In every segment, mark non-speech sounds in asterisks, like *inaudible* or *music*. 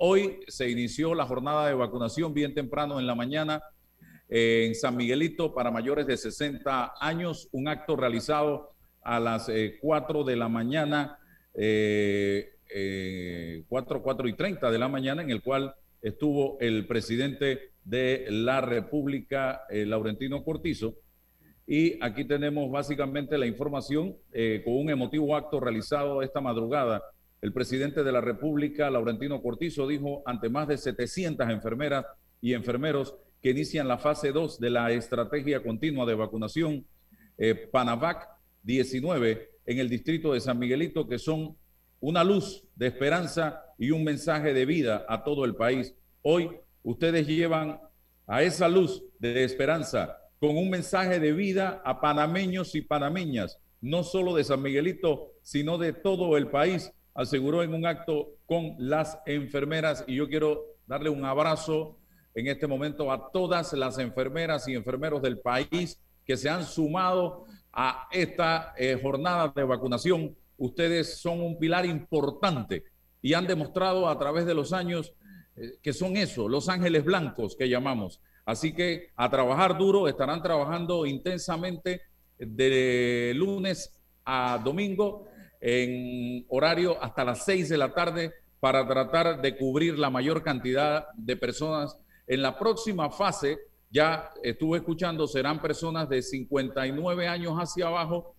Hoy se inició la jornada de vacunación bien temprano en la mañana eh, en San Miguelito para mayores de 60 años, un acto realizado a las 4 de la mañana, eh, 4, 4 y 30 de la mañana, en el cual estuvo el presidente de la República, Laurentino Cortizo, y aquí tenemos básicamente la información eh, con un emotivo acto realizado esta madrugada. El presidente de la República, Laurentino Cortizo, dijo ante más de 700 enfermeras y enfermeros que inician la fase 2 de la estrategia continua de vacunación eh, Panavac 19 en el distrito de San Miguelito, que son una luz de esperanza y un mensaje de vida a todo el país. Hoy ustedes llevan a esa luz de esperanza con un mensaje de vida a panameños y panameñas, no solo de San Miguelito, sino de todo el país, aseguró en un acto con las enfermeras. Y yo quiero darle un abrazo en este momento a todas las enfermeras y enfermeros del país que se han sumado a esta eh, jornada de vacunación. Ustedes son un pilar importante y han demostrado a través de los años eh, que son eso, los ángeles blancos que llamamos, Así que a trabajar duro, estarán trabajando intensamente de lunes a domingo en horario hasta las seis de la tarde para tratar de cubrir la mayor cantidad de personas. En la próxima fase, ya estuve escuchando, serán personas de 59 años hacia abajo,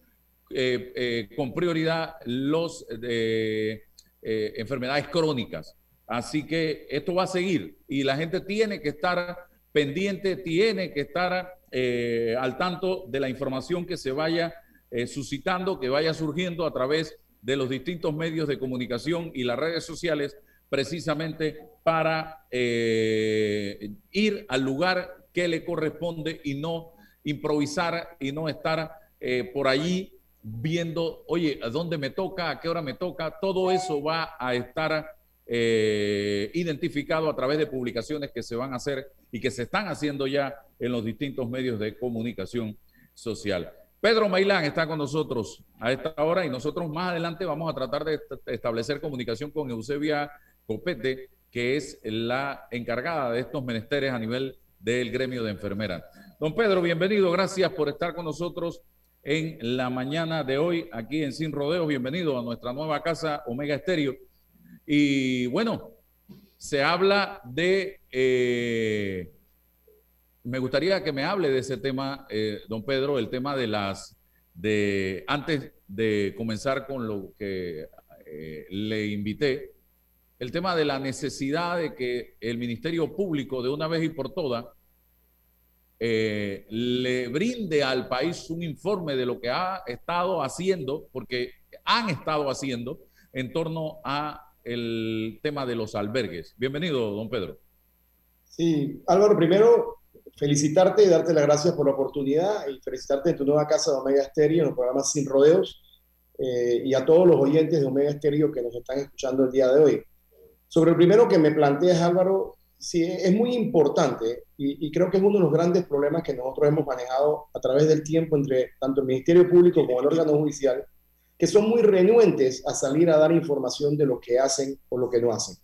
eh, eh, con prioridad los eh, enfermedades crónicas. Así que esto va a seguir y la gente tiene que estar pendiente, tiene que estar al tanto de la información que se vaya eh, suscitando, que vaya surgiendo a través de los distintos medios de comunicación y las redes sociales, precisamente para eh, ir al lugar que le corresponde y no improvisar y no estar por allí viendo, oye, ¿a dónde me toca? ¿A qué hora me toca? Todo eso va a estar identificado a través de publicaciones que se van a hacer y que se están haciendo ya en los distintos medios de comunicación social. Pedro Mailán está con nosotros a esta hora y nosotros más adelante vamos a tratar de establecer comunicación con Eusebia Copete, que es la encargada de estos menesteres a nivel del gremio de enfermeras. Don Pedro, bienvenido, gracias por estar con nosotros en la mañana de hoy aquí en Sin Rodeos. Bienvenido a nuestra nueva casa Omega Estéreo. Y bueno, se habla de, eh, me gustaría que me hable de ese tema, eh, don Pedro, el tema de las, de, antes de comenzar con lo que eh, le invité, el tema de la necesidad de que el Ministerio Público de una vez y por todas le brinde al país un informe de lo que ha estado haciendo, porque han estado haciendo en torno a el tema de los albergues. Bienvenido, don Pedro. Sí, Álvaro, primero felicitarte y darte las gracias por la oportunidad y felicitarte en tu nueva casa de Omega Stereo, en el programa Sin Rodeos, eh, y a todos los oyentes de Omega Stereo que nos están escuchando el día de hoy. Sobre el primero que me planteas, Álvaro, sí, es muy importante y, y, creo que es uno de los grandes problemas que nosotros hemos manejado a través del tiempo entre tanto el Ministerio Público como el órgano judicial, que son muy renuentes a salir a dar información de lo que hacen o lo que no hacen.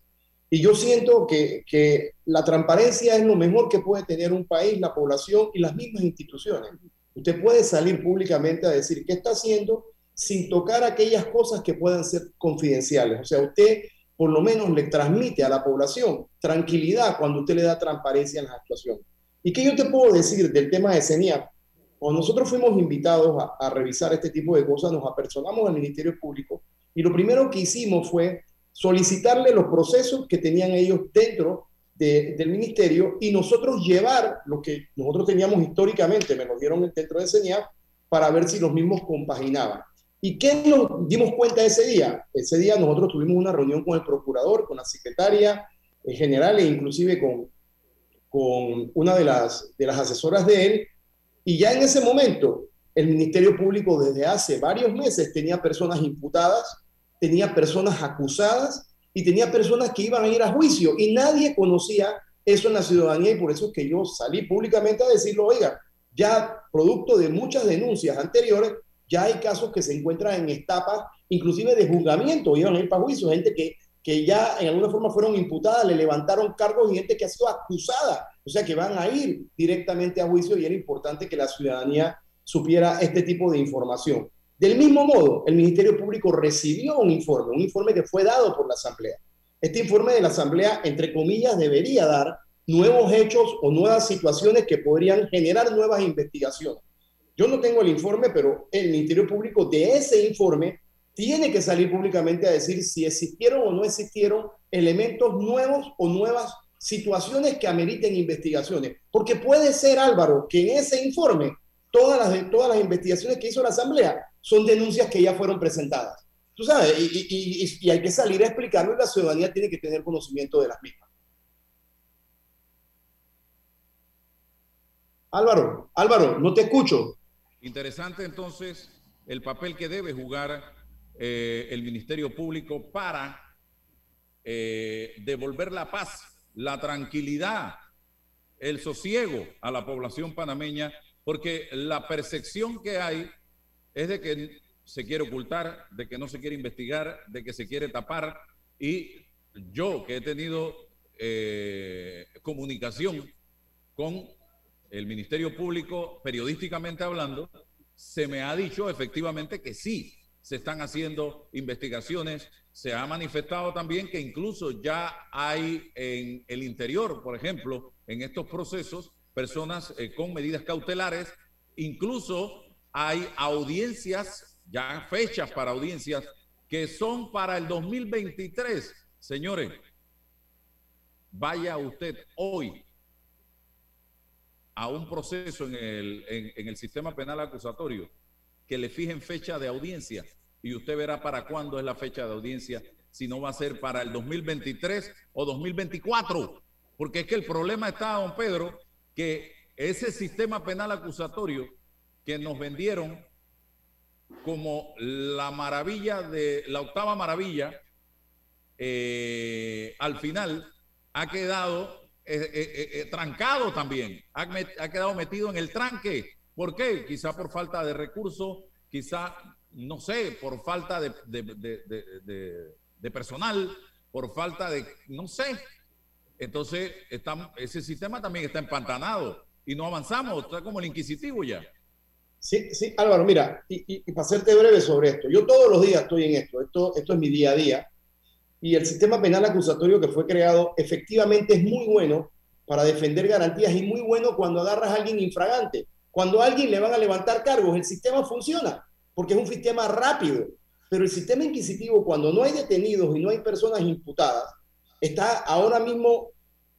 Y yo siento que, que la transparencia es lo mejor que puede tener un país, la población y las mismas instituciones. Usted puede salir públicamente a decir qué está haciendo sin tocar aquellas cosas que puedan ser confidenciales. O sea, usted por lo menos le transmite a la población tranquilidad cuando usted le da transparencia en la actuación. ¿Y qué yo te puedo decir del tema de CENIAP? Cuando nosotros fuimos invitados a, revisar este tipo de cosas, nos apersonamos al Ministerio Público y lo primero que hicimos fue solicitarle los procesos que tenían ellos dentro del ministerio y nosotros llevar lo que nosotros teníamos históricamente, me lo dieron dentro de SENIAP, para ver si los mismos compaginaban. ¿Y qué nos dimos cuenta ese día? Ese día nosotros tuvimos una reunión con el procurador, con la secretaria general e inclusive con, con una de las, de las asesoras de él, y ya en ese momento, el Ministerio Público desde hace varios meses tenía personas imputadas, tenía personas acusadas y tenía personas que iban a ir a juicio y nadie conocía eso en la ciudadanía y por eso es que yo salí públicamente a decirlo, oiga, ya producto de muchas denuncias anteriores, ya hay casos que se encuentran en etapas inclusive de juzgamiento, iban a ir para juicio, gente que, que ya en alguna forma fueron imputadas, le levantaron cargos y gente que ha sido acusada, o sea que van a ir directamente a juicio y era importante que la ciudadanía supiera este tipo de información. Del mismo modo, el Ministerio Público recibió un informe, un informe que fue dado por la Asamblea. Este informe de la Asamblea, entre comillas, debería dar nuevos hechos o nuevas situaciones que podrían generar nuevas investigaciones. Yo no tengo el informe, pero el Ministerio Público de ese informe tiene que salir públicamente a decir si existieron o no existieron elementos nuevos o nuevas situaciones que ameriten investigaciones. Porque puede ser, Álvaro, que en ese informe todas las, todas las investigaciones que hizo la Asamblea son denuncias que ya fueron presentadas. Tú sabes, y, hay que salir a explicarlo y la ciudadanía tiene que tener conocimiento de las mismas. Álvaro, Álvaro, no te escucho. Interesante entonces el papel que debe jugar eh, el Ministerio Público para eh, devolver la paz, la tranquilidad, el sosiego a la población panameña, porque la percepción que hay es de que se quiere ocultar, de que no se quiere investigar, de que se quiere tapar. Y yo que he tenido eh, comunicación con el Ministerio Público, periodísticamente hablando, se me ha dicho efectivamente que sí, se están haciendo investigaciones. Se ha manifestado también que incluso ya hay en el interior, por ejemplo, en estos procesos, personas eh, con medidas cautelares. Incluso hay audiencias, ya fechas para audiencias, que son para el 2023. Señores, vaya usted hoy a un proceso en el, en, el sistema penal acusatorio que le fijen fecha de audiencia y usted verá para cuándo es la fecha de audiencia, si no va a ser para el 2023 o 2024. Porque es que el problema está, don Pedro, que ese sistema penal acusatorio que nos vendieron como la maravilla de la octava maravilla, eh, al final ha quedado eh, eh, trancado también, ha, ha, quedado metido en el tranque. ¿Por qué? Quizá por falta de recursos, quizá, no sé, por falta de, personal, por falta de, no sé. Entonces, ese sistema también está empantanado y no avanzamos, está como el inquisitivo ya. Sí, sí, Álvaro, mira, y, y, para serte breve sobre esto, yo todos los días estoy en esto, esto, esto es mi día a día y el sistema penal acusatorio que fue creado efectivamente es muy bueno para defender garantías y muy bueno cuando agarras a alguien infragante. Cuando a alguien le van a levantar cargos, el sistema funciona porque es un sistema rápido. Pero el sistema inquisitivo, cuando no hay detenidos y no hay personas imputadas, está ahora mismo,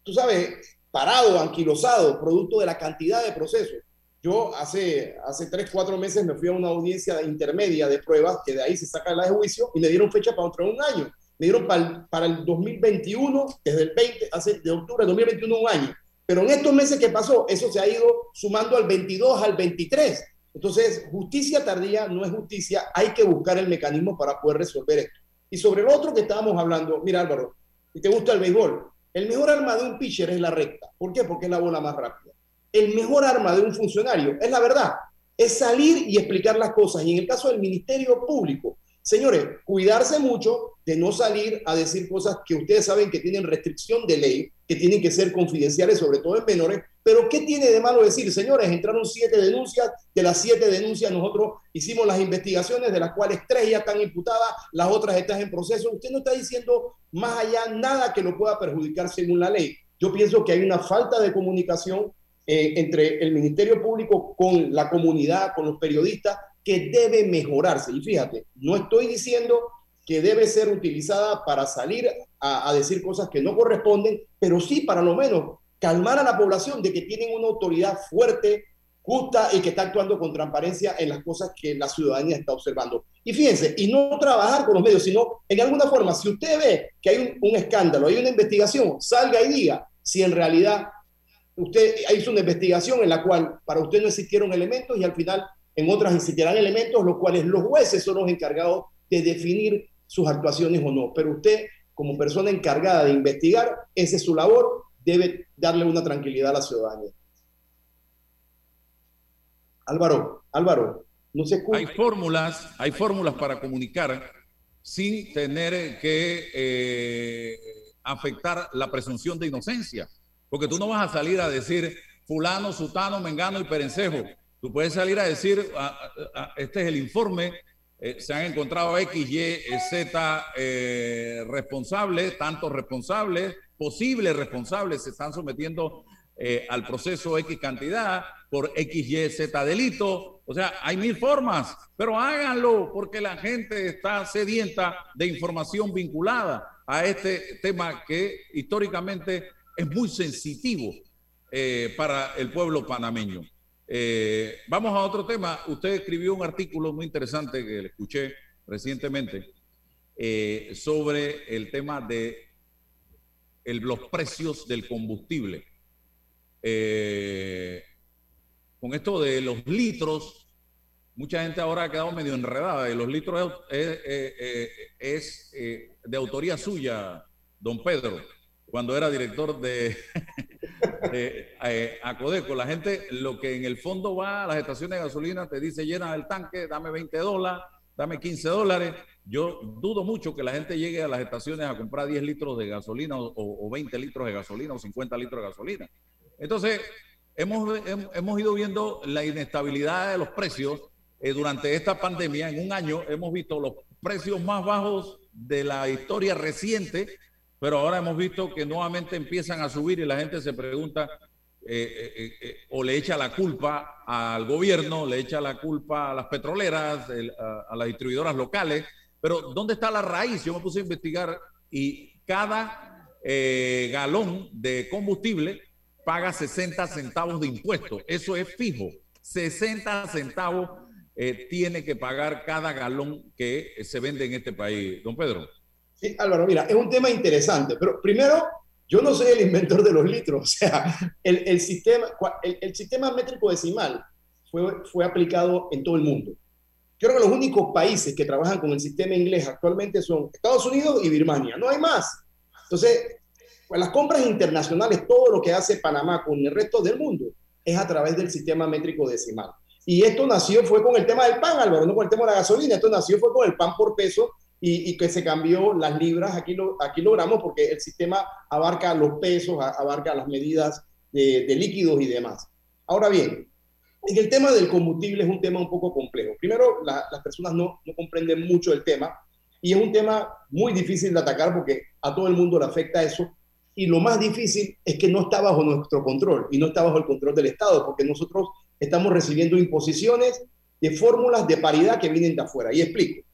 tú sabes, parado, anquilosado, producto de la cantidad de procesos. Yo hace, hace tres, cuatro meses me fui a una audiencia intermedia de pruebas, que de ahí se saca la de juicio, y me dieron fecha para otro un año me dieron para el, para el 2021, desde el 20, hace, de octubre de 2021, un año. Pero en estos meses que pasó, eso se ha ido sumando al 22, al 23. Entonces, justicia tardía no es justicia, hay que buscar el mecanismo para poder resolver esto. Y sobre lo otro que estábamos hablando, mira Álvaro, si te gusta el béisbol, el mejor arma de un pitcher es la recta. ¿Por qué? Porque es la bola más rápida. El mejor arma de un funcionario es la verdad, es salir y explicar las cosas. Y en el caso del Ministerio Público, Señores, cuidarse mucho de no salir a decir cosas que ustedes saben que tienen restricción de ley, que tienen que ser confidenciales, sobre todo en menores. Pero ¿qué tiene de malo decir? Señores, entraron siete denuncias, de las siete denuncias nosotros hicimos las investigaciones, de las cuales tres ya están imputadas, las otras están en proceso. Usted no está diciendo más allá nada que lo pueda perjudicar según la ley. Yo pienso que hay una falta de comunicación eh, entre el Ministerio Público con la comunidad, con los periodistas, que debe mejorarse. Y fíjate, no estoy diciendo que debe ser utilizada para salir a, decir cosas que no corresponden, pero sí para lo menos calmar a la población de que tienen una autoridad fuerte, justa y que está actuando con transparencia en las cosas que la ciudadanía está observando. Y fíjense, y no trabajar con los medios, sino en alguna forma, si usted ve que hay un, un escándalo, hay una investigación, salga y diga si en realidad usted hizo una investigación en la cual para usted no existieron elementos y al final en otras existirán elementos los cuales los jueces son los encargados de definir sus actuaciones o no. Pero usted, como persona encargada de investigar, esa es su labor, debe darle una tranquilidad a la ciudadanía. Álvaro, Álvaro, no se Hay fórmulas, hay fórmulas para comunicar sin tener que eh, afectar la presunción de inocencia. Porque tú no vas a salir a decir fulano, sutano, mengano y perencejo. Tú puedes salir a decir, este es el informe, eh, se han encontrado X, Y, Z eh, responsables, tantos responsables, posibles responsables se están sometiendo eh, al proceso X cantidad por X, Y, Z delito. O sea, hay mil formas, pero háganlo porque la gente está sedienta de información vinculada a este tema que históricamente es muy sensitivo eh, para el pueblo panameño. Eh, vamos a otro tema. Usted escribió un artículo muy interesante que le escuché recientemente sobre el tema de los precios del combustible. Eh, con esto de los litros, mucha gente ahora ha quedado medio enredada. Y los litros es, eh, de autoría suya, don Pedro, cuando era director *laughs* de, eh, Acodeco. La gente, lo que en el fondo va a las estaciones de gasolina, te dice llena el tanque, dame 20 dólares, dame 15 dólares. Yo dudo mucho que la gente llegue a las estaciones a comprar 10 litros de gasolina o, o 20 litros de gasolina o 50 litros de gasolina. Entonces, hemos, hemos ido viendo la inestabilidad de los precios eh, durante esta pandemia. En un año hemos visto los precios más bajos de la historia reciente, pero ahora hemos visto que nuevamente empiezan a subir y la gente se pregunta eh, eh, o le echa la culpa al gobierno, le echa la culpa a las petroleras, a, las distribuidoras locales, pero ¿dónde está la raíz? Yo me puse a investigar y cada galón de combustible paga 60 centavos de impuesto. Eso es fijo. 60 centavos eh, tiene que pagar cada galón que se vende en este país. Don Pedro. Sí, Álvaro, mira, es un tema interesante, pero primero, yo no soy el inventor de los litros, *laughs* o sea, el, sistema, el, sistema métrico decimal fue, fue aplicado en todo el mundo. Creo que los únicos países que trabajan con el sistema inglés actualmente son Estados Unidos y Birmania, no hay más. Entonces, pues las compras internacionales, todo lo que hace Panamá con el resto del mundo es a través del sistema métrico decimal. Y esto nació, fue con el tema del pan, Álvaro, no con el tema de la gasolina, esto nació fue con el pan por peso y, que se cambió las libras, aquí, lo, aquí logramos porque el sistema abarca los pesos, abarca las medidas de, líquidos y demás. Ahora bien, en el tema del combustible es un tema un poco complejo. Primero, las personas no, no comprenden mucho el tema y es un tema muy difícil de atacar porque a todo el mundo le afecta eso y lo más difícil es que no está bajo nuestro control y no está bajo el control del Estado, porque nosotros estamos recibiendo imposiciones de fórmulas de paridad que vienen de afuera. Y explico.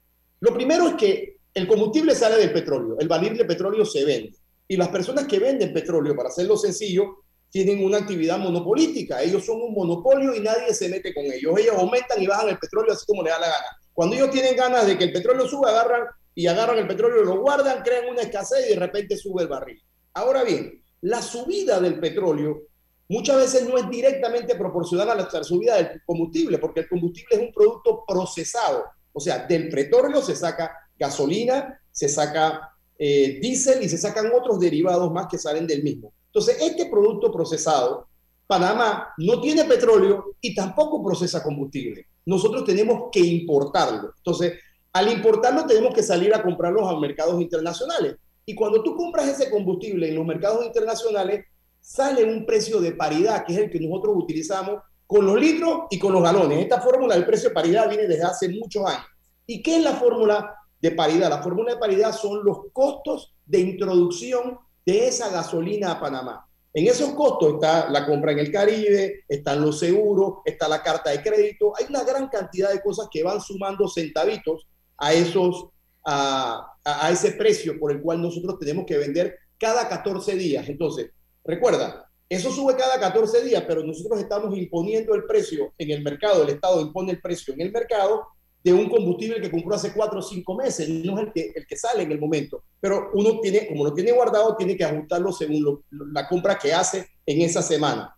Lo primero es que el combustible sale del petróleo, el barril de petróleo se vende. Y las personas que venden petróleo, para hacerlo sencillo, tienen una actividad monopolítica. Ellos son un monopolio y nadie se mete con ellos. Ellos aumentan y bajan el petróleo así como les da la gana. Cuando ellos tienen ganas de que el petróleo suba, agarran y agarran el petróleo, lo guardan, crean una escasez y de repente sube el barril. Ahora bien, la subida del petróleo muchas veces no es directamente proporcional a la subida del combustible, porque el combustible es un producto procesado. O sea, del petróleo se saca gasolina, se saca eh, diésel y se sacan otros derivados más que salen del mismo. Entonces, este producto procesado, Panamá no tiene petróleo y tampoco procesa combustible. Nosotros tenemos que importarlo. Entonces, al importarlo tenemos que salir a comprarlos a mercados internacionales. Y cuando tú compras ese combustible en los mercados internacionales, sale un precio de paridad, que es el que nosotros utilizamos con los litros y con los galones. Esta fórmula del precio de paridad viene desde hace muchos años. ¿Y qué es la fórmula de paridad? La fórmula de paridad son los costos de introducción de esa gasolina a Panamá. En esos costos está la compra en el Caribe, están los seguros, está la carta de crédito. Hay una gran cantidad de cosas que van sumando centavitos a esos a, ese precio por el cual nosotros tenemos que vender cada 14 días. Entonces, recuerda, eso sube cada 14 días, pero nosotros estamos imponiendo el precio en el mercado, el Estado impone el precio en el mercado de un combustible que compró hace 4 o 5 meses, no es el que, el que sale en el momento, pero uno tiene, como lo tiene guardado, tiene que ajustarlo según la compra que hace en esa semana.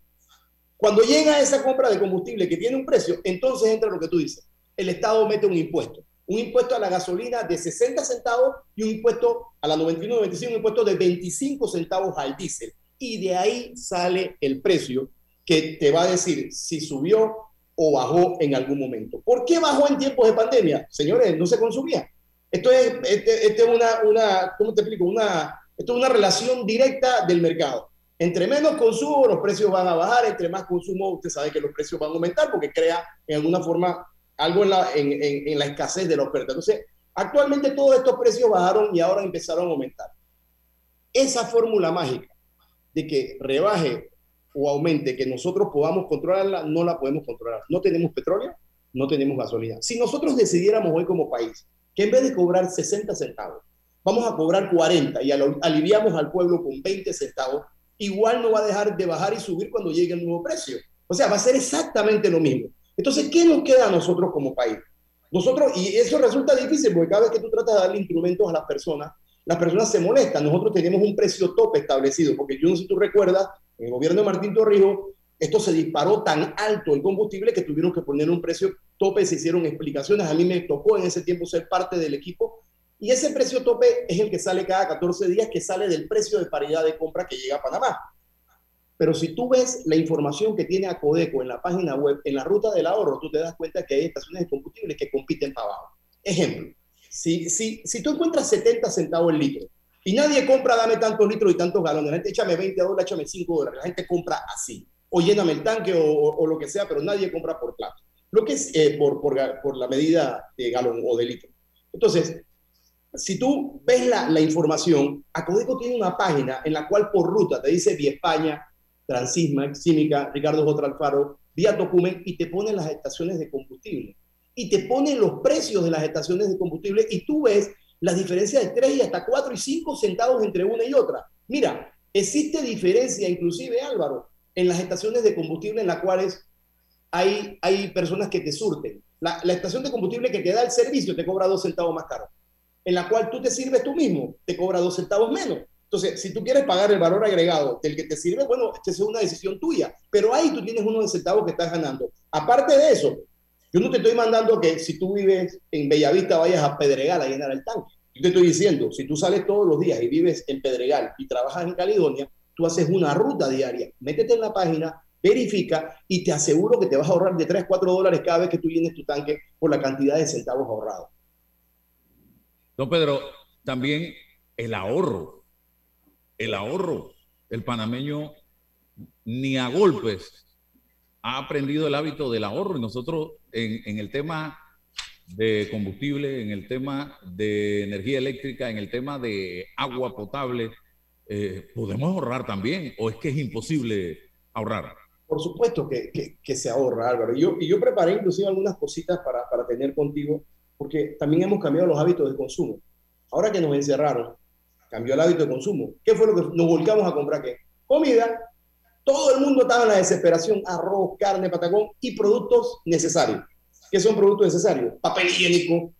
Cuando llega esa compra de combustible que tiene un precio, entonces entra lo que tú dices, el Estado mete un impuesto. Un impuesto a la gasolina de 60 centavos y un impuesto a la 91-95, un impuesto de 25 centavos al diésel. Y de ahí sale el precio que te va a decir si subió o bajó en algún momento. ¿Por qué bajó en tiempos de pandemia? Señores, no se consumía. Esto es, este, este una, una, ¿cómo te explico? Una, esto es una relación directa del mercado. Entre menos consumo, los precios van a bajar, entre más consumo, usted sabe que los precios van a aumentar porque crea en alguna forma algo en la, en, en, la escasez de la oferta. Entonces, actualmente todos estos precios bajaron y ahora empezaron a aumentar. Esa fórmula mágica de que rebaje o aumente, que nosotros podamos controlarla, no la podemos controlar. No tenemos petróleo, no tenemos gasolina. Si nosotros decidiéramos hoy como país que en vez de cobrar 60 centavos, vamos a cobrar 40 y aliviamos al pueblo con 20 centavos, igual no va a dejar de bajar y subir cuando llegue el nuevo precio. O sea, va a ser exactamente lo mismo. Entonces, ¿qué nos queda a nosotros como país? Nosotros, y eso resulta difícil porque cada vez que tú tratas de darle instrumentos a las personas, las personas se molestan. Nosotros tenemos un precio tope establecido, porque yo no sé si tú recuerdas, en el gobierno de Martín Torrijos, esto se disparó tan alto el combustible que tuvieron que poner un precio tope, se hicieron explicaciones. A mí me tocó en ese tiempo ser parte del equipo. Y ese precio tope es el que sale cada 14 días, que sale del precio de paridad de compra que llega a Panamá. Pero si tú ves la información que tiene Acodeco en la página web, en la ruta del ahorro, tú te das cuenta que hay estaciones de combustible que compiten para abajo. Ejemplo, si, si, si tú encuentras 70 centavos el litro y nadie compra, dame tantos litros y tantos galones, la gente échame 20 dólares, échame 5 dólares, la gente compra así, o lléname el tanque o, lo que sea, pero nadie compra por plato, lo que es eh, por, por, por, la medida de galón o de litro. Entonces, si tú ves la, la información, Acodeco tiene una página en la cual por ruta te dice Vía España, Transisma, Química, Ricardo J. Alfaro, Vía Tocumen, y te pone las estaciones de combustible. Y te pone los precios de las estaciones de combustible y tú ves la diferencia de 3 y hasta 4 y 5 centavos entre una y otra. Mira, existe diferencia, inclusive Álvaro, en las estaciones de combustible en las cuales hay, hay personas que te surten. La, estación de combustible que te da el servicio te cobra 2 centavos más caro. En la cual tú te sirves tú mismo, te cobra 2 centavos menos. Entonces, si tú quieres pagar el valor agregado del que te sirve, bueno, esta es una decisión tuya. Pero ahí tú tienes uno de centavos que estás ganando. Aparte de eso, yo no te estoy mandando que si tú vives en Bellavista vayas a Pedregal a llenar el tanque. Yo te estoy diciendo, si tú sales todos los días y vives en Pedregal y trabajas en Caledonia, tú haces una ruta diaria. Métete en la página, verifica y te aseguro que te vas a ahorrar de 3, 4 dólares cada vez que tú llenes tu tanque por la cantidad de centavos ahorrados. Don Pedro, también el ahorro, el ahorro, el panameño ni a golpes ha aprendido el hábito del ahorro y nosotros en, el tema de combustible, en el tema de energía eléctrica, en el tema de agua potable, eh, ¿podemos ahorrar también o es que es imposible ahorrar? Por supuesto que, que, se ahorra, Álvaro. Y yo, y yo preparé inclusive algunas cositas para, para tener contigo, porque también hemos cambiado los hábitos de consumo. Ahora que nos encerraron, cambió el hábito de consumo. ¿Qué fue lo que nos volcamos a comprar? ¿Qué? Comida, todo el mundo estaba en la desesperación, arroz, carne, patagón y productos necesarios. ¿Qué son productos necesarios? Papel higiénico,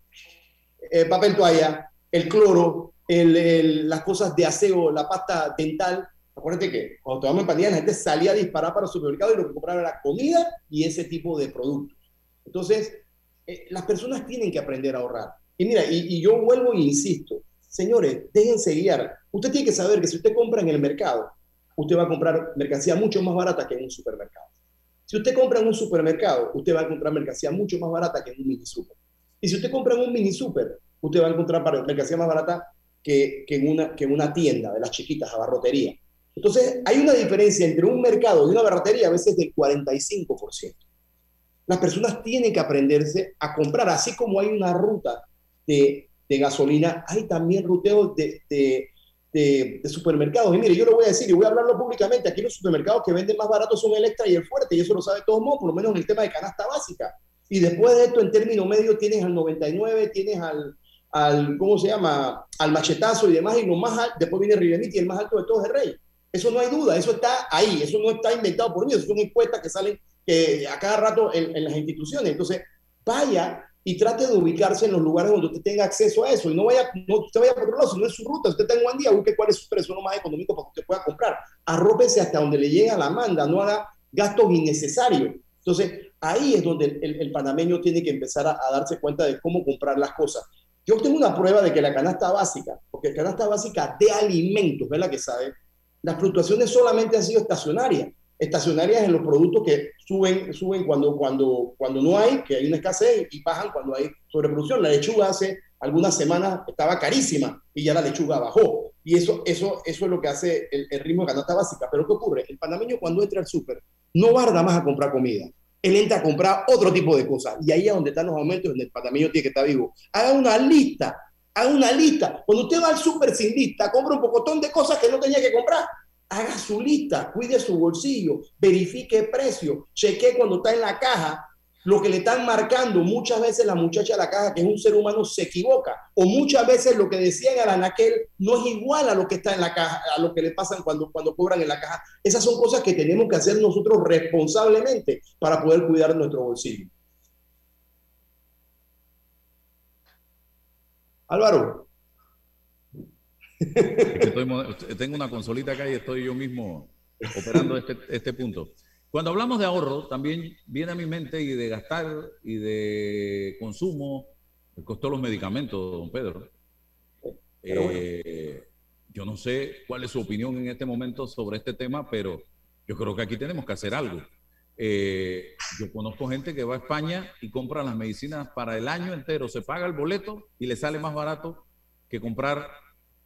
eh, papel toalla, el cloro, las cosas de aseo, la pasta dental. Acuérdate que cuando tomamos en pandemia la gente salía a disparar para el supermercado y lo que compraba era comida y ese tipo de productos. Entonces, eh, las personas tienen que aprender a ahorrar. Y mira, y, y yo vuelvo e insisto, señores, déjense guiar. Usted tiene que saber que si usted compra en el mercado, usted va a comprar mercancía mucho más barata que en un supermercado. Si usted compra en un supermercado, usted va a encontrar mercancía mucho más barata que en un mini super. Y si usted compra en un mini super, usted va a encontrar mercancía más barata que, que, en una, que en una tienda de las chiquitas, abarrotería. Entonces, hay una diferencia entre un mercado y una barrotería a veces del 45%. Las personas tienen que aprenderse a comprar, así como hay una ruta de, de gasolina, hay también ruteos de, de de, supermercados. Y mire, yo lo voy a decir y voy a hablarlo públicamente. Aquí los supermercados que venden más baratos son Electra y el Fuerte, y eso lo sabe todo el mundo, por lo menos en el tema de canasta básica. Y después de esto, en término medio, tienes al 99, tienes al, al ¿cómo se llama? Al machetazo y demás, y lo más alto, después viene Riveniti y el más alto de todos es el Rey. Eso no hay duda, eso está ahí, eso no está inventado por mí, eso son encuestas que salen que a cada rato en, en las instituciones. Entonces, vaya y trate de ubicarse en los lugares donde usted tenga acceso a eso y no vaya, no usted vaya por otro lado, si no es su ruta, usted está en un día, busque cuál es su precio más económico para que usted pueda comprar. Arrópese hasta donde le llega la manda, no haga gastos innecesarios. Entonces, ahí es donde el, panameño tiene que empezar a, darse cuenta de cómo comprar las cosas. Yo tengo una prueba de que la canasta básica, porque la canasta básica de alimentos, ¿ves la que sabe? Las fluctuaciones solamente han sido estacionarias estacionarias en los productos que suben, suben cuando, cuando, cuando no hay, que hay una escasez, y bajan cuando hay sobreproducción. La lechuga hace algunas semanas estaba carísima y ya la lechuga bajó. Y eso, eso, eso es lo que hace el, ritmo de canasta básica. Pero ¿qué ocurre? El panameño cuando entra al súper no va más a comprar comida. Él entra a comprar otro tipo de cosas. Y ahí es donde están los aumentos, donde el panameño tiene que estar vivo. Haga una lista, haga una lista. Cuando usted va al súper sin lista, compra un pocotón de cosas que no tenía que comprar. Haga su lista, cuide su bolsillo, verifique el precio, cheque cuando está en la caja lo que le están marcando, muchas veces la muchacha de la caja, que es un ser humano, se equivoca. O muchas veces lo que decían a la anaquel no es igual a lo que está en la caja, a lo que le pasan cuando, cuando cobran en la caja. Esas son cosas que tenemos que hacer nosotros responsablemente para poder cuidar nuestro bolsillo. Álvaro. Tengo una consolita acá y estoy yo mismo operando este, este punto. Cuando hablamos de ahorro, también viene a mi mente y de gastar y de consumo, el costo de los medicamentos, don Pedro. Eh, yo no sé cuál es su opinión en este momento sobre este tema, pero yo creo que aquí tenemos que hacer algo. Eh, yo conozco gente que va a España y compra las medicinas para el año entero, se paga el boleto y le sale más barato que comprar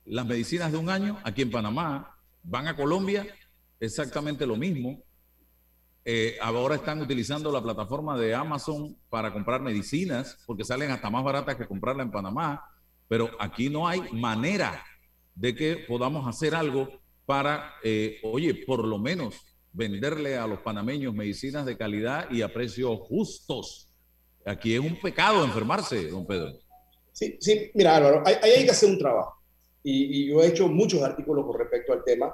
las medicinas de un año aquí en Panamá. Van a Colombia, exactamente lo mismo. Eh, ahora están utilizando la plataforma de Amazon para comprar medicinas porque salen hasta más baratas que comprarla en Panamá, pero aquí no hay manera de que podamos hacer algo para, eh, oye, por lo menos venderle a los panameños medicinas de calidad y a precios justos. Aquí es un pecado enfermarse, don Pedro. Sí, sí, mira Álvaro, ahí hay, que hacer un trabajo. Y, yo he hecho muchos artículos con respecto al tema.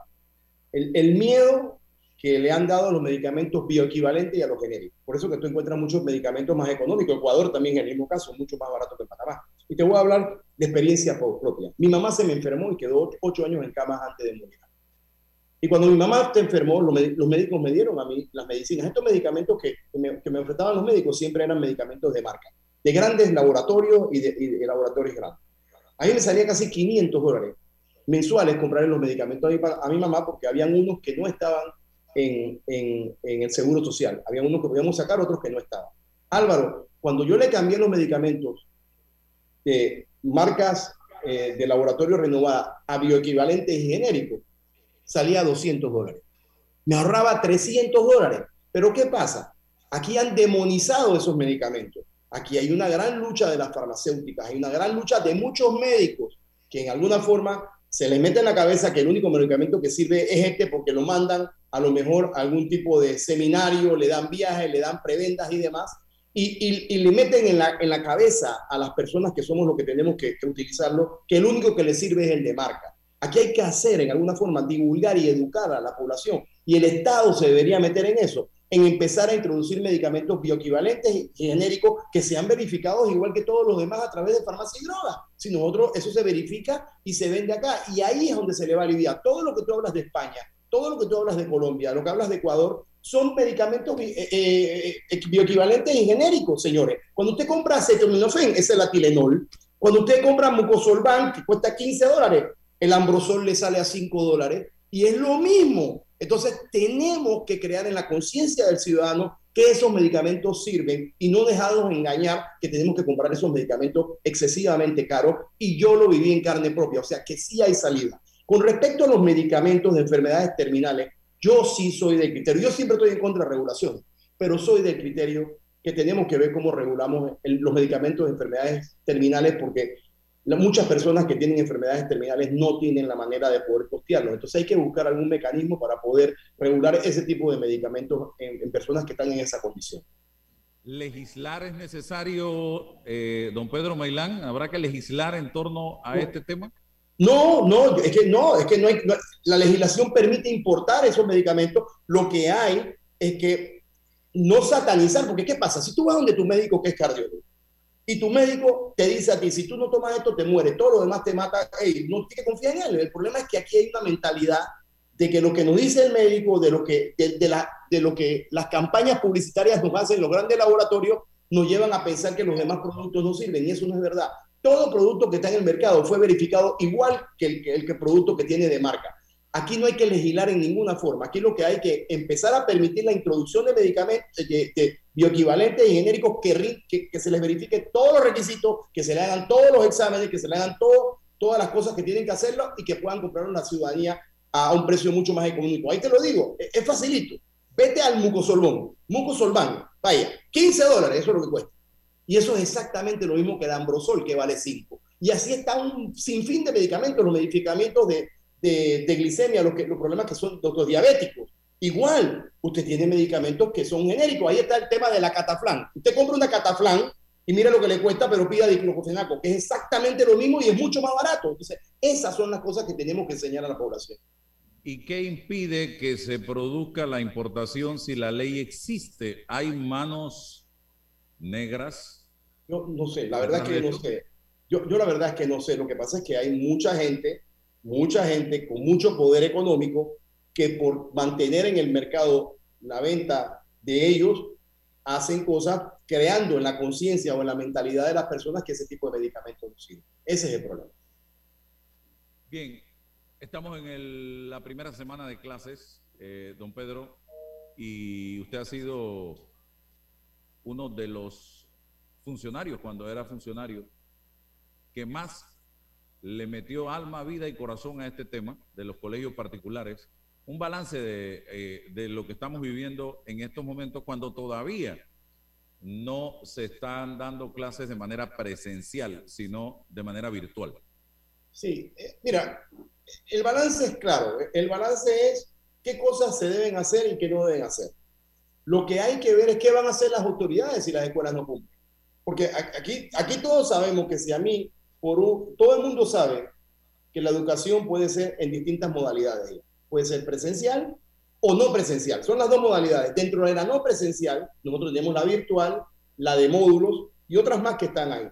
El, el miedo que le han dado los medicamentos bioequivalentes y a los genéricos. Por eso que tú encuentras muchos medicamentos más económicos. Ecuador también en el mismo caso, mucho más barato que Panamá. Y te voy a hablar de experiencia propia. Mi mamá se me enfermó y quedó ocho años en cama antes de morir. Y cuando mi mamá se enfermó, los, médicos me dieron a mí las medicinas. Estos medicamentos que, me, que ofretaban los médicos siempre eran medicamentos de marca, de grandes laboratorios y de, laboratorios grandes. A mí me salía casi 500 dólares mensuales comprar los medicamentos a mi, a mi mamá porque habían unos que no estaban en, en, el seguro social. Había unos que podíamos sacar, otros que no estaban. Álvaro, cuando yo le cambié los medicamentos de marcas eh, de laboratorio renovada a bioequivalentes y genéricos, salía a 200 dólares. Me ahorraba 300 dólares. Pero ¿qué pasa? Aquí han demonizado esos medicamentos. Aquí hay una gran lucha de las farmacéuticas, hay una gran lucha de muchos médicos que en alguna forma se les mete en la cabeza que el único medicamento que sirve es este porque lo mandan a lo mejor algún tipo de seminario, le dan viajes, le dan preventas y demás, y, y, le meten en la, en la, cabeza a las personas que somos los que tenemos que, utilizarlo, que el único que le sirve es el de marca. Aquí hay que hacer, en alguna forma, divulgar y educar a la población, y el Estado se debería meter en eso, en empezar a introducir medicamentos bioequivalentes y genéricos que sean verificados igual que todos los demás a través de farmacia y droga. Si nosotros, eso se verifica y se vende acá, y ahí es donde se le va a aliviar. Todo lo que tú hablas de España, todo lo que tú hablas de Colombia, lo que hablas de Ecuador, son medicamentos eh, eh, eh, bioequivalentes y genéricos, señores. Cuando usted compra acetaminofén, es la Tilenol. Cuando usted compra mucosolvan, que cuesta 15 dólares, el ambrosol le sale a 5 dólares. Y es lo mismo. Entonces, tenemos que crear en la conciencia del ciudadano que esos medicamentos sirven y no dejarnos engañar que tenemos que comprar esos medicamentos excesivamente caros. Y yo lo viví en carne propia. O sea, que sí hay salida. Con respecto a los medicamentos de enfermedades terminales, yo sí soy del criterio, yo siempre estoy en contra de regulación, pero soy del criterio que tenemos que ver cómo regulamos los medicamentos de enfermedades terminales porque muchas personas que tienen enfermedades terminales no tienen la manera de poder costearlos. Entonces hay que buscar algún mecanismo para poder regular ese tipo de medicamentos en, personas que están en esa condición. ¿Legislar es necesario, eh, don Pedro Mailán? ¿Habrá que legislar en torno a este tema? No, no, es que no, es que no hay, la legislación permite importar esos medicamentos. Lo que hay es que no satanizar, porque ¿qué pasa? Si tú vas donde tu médico que es cardiólogo y tu médico te dice a ti, si tú no tomas esto te mueres, todo lo demás te mata, no tienes que confiar en él. El problema es que aquí hay una mentalidad de que lo que nos dice el médico, de lo que, de, la, de lo que las campañas publicitarias nos hacen los grandes laboratorios, nos llevan a pensar que los demás productos no sirven y eso no es verdad todo producto que está en el mercado fue verificado igual que el, que el producto que tiene de marca. Aquí no hay que legislar en ninguna forma. Aquí lo que hay que empezar a permitir la introducción de medicamentos de, bioequivalentes y genéricos que, se les verifique todos los requisitos, que se le hagan todos los exámenes, que se le hagan todas las cosas que tienen que hacerlo y que puedan comprar una ciudadanía a un precio mucho más económico. Ahí te lo digo, es, facilito. Vete al mucosolvón, mucosolván, vaya, 15 dólares, eso es lo que cuesta. Y eso es exactamente lo mismo que el ambrosol, que vale 5. Y así está un sinfín de medicamentos, los medicamentos de, de, glicemia, los, que, los problemas que son los, diabéticos. Igual, usted tiene medicamentos que son genéricos. Ahí está el tema de la cataflán. Usted compra una cataflán y mira lo que le cuesta, pero pida diclofenaco, que es exactamente lo mismo y es mucho más barato. Entonces, esas son las cosas que tenemos que enseñar a la población. ¿Y qué impide que se produzca la importación si la ley existe? ¿Hay manos negras? Yo no sé, la verdad es que no sé. Yo, yo la verdad es que no sé. Lo que pasa es que hay mucha gente mucha gente con mucho poder económico que por mantener en el mercado la venta de ellos hacen cosas creando en la conciencia o en la mentalidad de las personas que ese tipo de medicamentos no sirven. Ese es el problema. Bien, estamos en la primera semana de clases, eh, don Pedro, y usted ha sido uno de los funcionarios, cuando era funcionario, que más le metió alma, vida y corazón a este tema de los colegios particulares. Un balance eh, de, lo que estamos viviendo en estos momentos cuando todavía no se están dando clases de manera presencial, sino de manera virtual. Sí, eh, mira, el balance es claro. El balance es qué cosas se deben hacer y qué no deben hacer. Lo que hay que ver es qué van a hacer las autoridades si las escuelas no cumplen. Porque aquí, aquí todos sabemos que si a mí todo el mundo sabe que la educación puede ser en distintas modalidades. Puede ser presencial o no presencial. Son las dos modalidades. Dentro de la no presencial, nosotros tenemos la virtual, la de módulos y otras más que están ahí.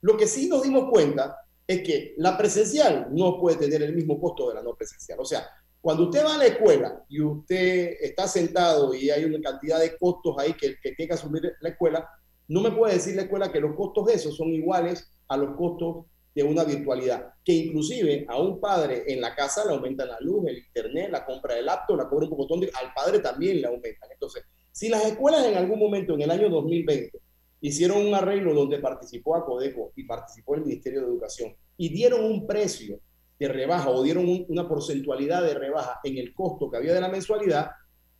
Lo que sí nos dimos cuenta es que la presencial no puede tener el mismo costo de la no presencial. O sea, cuando usted va a la escuela y usted está sentado y hay una cantidad de costos ahí que, que tiene que asumir la escuela, no me puede decir la escuela que los costos de esos son iguales a los costos de una virtualidad, que inclusive a un padre en la casa le aumentan la luz, el internet, la compra del laptop, la cobra un poco de, al padre también le aumentan. Entonces, si las escuelas en algún momento en el año 2020 hicieron un arreglo donde participó ACODECO y participó el Ministerio de Educación y dieron un precio de rebaja o dieron una porcentualidad de rebaja en el costo que había de la mensualidad,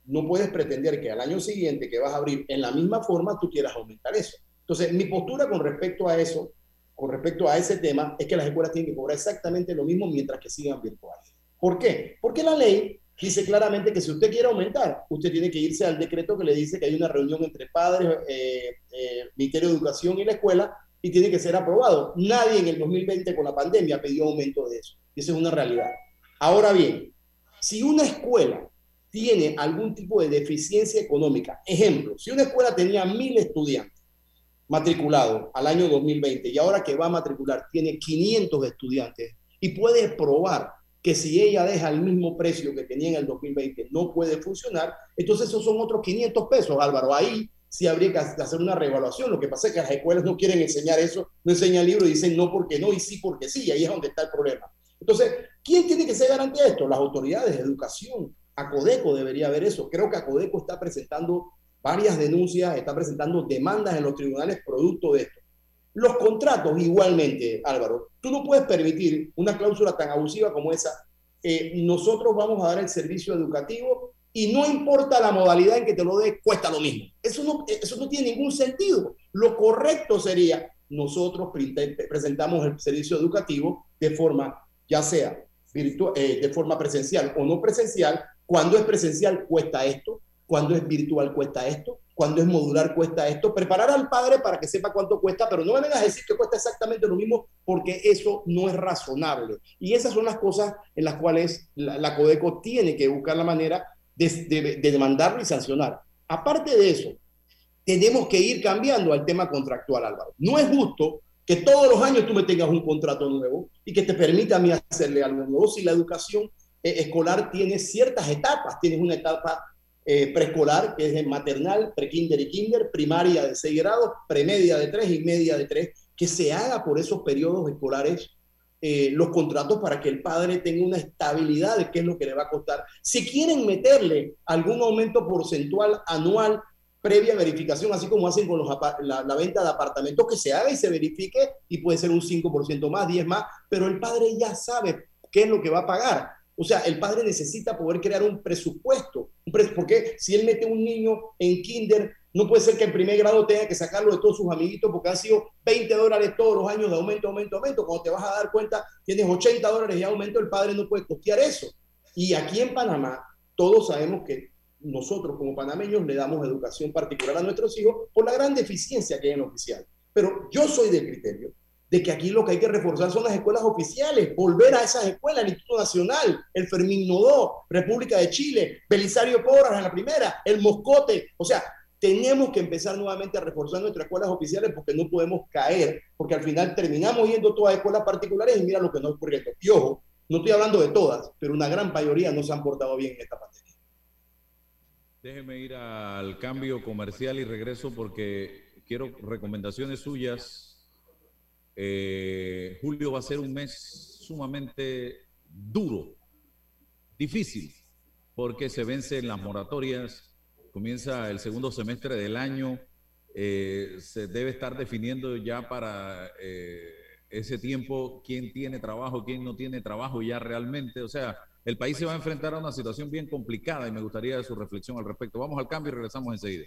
no puedes pretender que al año siguiente que vas a abrir en la misma forma tú quieras aumentar eso. Entonces, mi postura con respecto a eso con respecto a ese tema es que las escuelas tienen que cobrar exactamente lo mismo mientras que sigan virtuales. ¿Por qué? Porque la ley dice claramente que si usted quiere aumentar, usted tiene que irse al decreto que le dice que hay una reunión entre padres, eh, eh, Ministerio de Educación y la escuela y tiene que ser aprobado. Nadie en el 2020 con la pandemia pidió aumento de eso. Y eso es una realidad. Ahora bien, si una escuela tiene algún tipo de deficiencia económica, ejemplo, si una escuela tenía mil estudiantes matriculado al año 2020 y ahora que va a matricular tiene 500 estudiantes y puede probar que si ella deja el mismo precio que tenía en el 2020 no puede funcionar, entonces esos son otros 500 pesos, Álvaro. Ahí sí habría que hacer una reevaluación. Lo que pasa es que las escuelas no quieren enseñar eso, no enseñan el libro y dicen no porque no y sí porque sí, ahí es donde está el problema. Entonces, ¿quién tiene que ser garante de esto? Las autoridades de educación. Acodeco debería ver eso. Creo que Acodeco está presentando varias denuncias, está presentando demandas en los tribunales producto de esto. Los contratos igualmente, Álvaro, tú no puedes permitir una cláusula tan abusiva como esa. Eh, nosotros vamos a dar el servicio educativo y no importa la modalidad en que te lo dé, cuesta lo mismo. Eso no, eso no tiene ningún sentido. Lo correcto sería, nosotros presentamos el servicio educativo de forma, ya sea virtual, eh, de forma presencial o no presencial. Cuando es presencial, cuesta esto cuando es virtual cuesta esto, cuando es modular cuesta esto, preparar al padre para que sepa cuánto cuesta, pero no me vengas a decir que cuesta exactamente lo mismo porque eso no es razonable. Y esas son las cosas en las cuales la, Codeco tiene que buscar la manera de, demandarlo y sancionar. Aparte de eso, tenemos que ir cambiando al tema contractual, Álvaro. No es justo que todos los años tú me tengas un contrato nuevo y que te permita a mí hacerle algo nuevo si la educación eh, escolar tiene ciertas etapas. Tienes una etapa eh, preescolar, que es de maternal, prekinder y kinder, primaria de 6 grados, premedia de 3 y media de 3, que se haga por esos periodos escolares eh, los contratos para que el padre tenga una estabilidad de qué es lo que le va a costar. Si quieren meterle algún aumento porcentual anual previa verificación, así como hacen con los, la, la, venta de apartamentos, que se haga y se verifique y puede ser un 5% más, 10 más, pero el padre ya sabe qué es lo que va a pagar. O sea, el padre necesita poder crear un presupuesto, porque si él mete un niño en kinder, no puede ser que en primer grado tenga que sacarlo de todos sus amiguitos porque han sido 20 dólares todos los años de aumento, aumento, aumento. Cuando te vas a dar cuenta, tienes 80 dólares de aumento, el padre no puede costear eso. Y aquí en Panamá, todos sabemos que nosotros como panameños le damos educación particular a nuestros hijos por la gran deficiencia que hay en oficial. Pero yo soy del criterio de que aquí lo que hay que reforzar son las escuelas oficiales, volver a esas escuelas, el Instituto Nacional, el Fermín Nodó, República de Chile, Belisario Porras en la primera, el Moscote, o sea, tenemos que empezar nuevamente a reforzar nuestras escuelas oficiales porque no podemos caer, porque al final terminamos yendo todas escuelas particulares y mira lo que nos ocurre. Y ojo, no estoy hablando de todas, pero una gran mayoría no se han portado bien en esta pandemia. Déjeme ir al cambio comercial y regreso porque quiero recomendaciones suyas. Eh, julio va a ser un mes sumamente duro, difícil, porque se vencen las moratorias, comienza el segundo semestre del año, eh, se debe estar definiendo ya para eh, ese tiempo quién tiene trabajo, quién no tiene trabajo ya realmente. O sea, el país se va a enfrentar a una situación bien complicada y me gustaría su reflexión al respecto. Vamos al cambio y regresamos enseguida.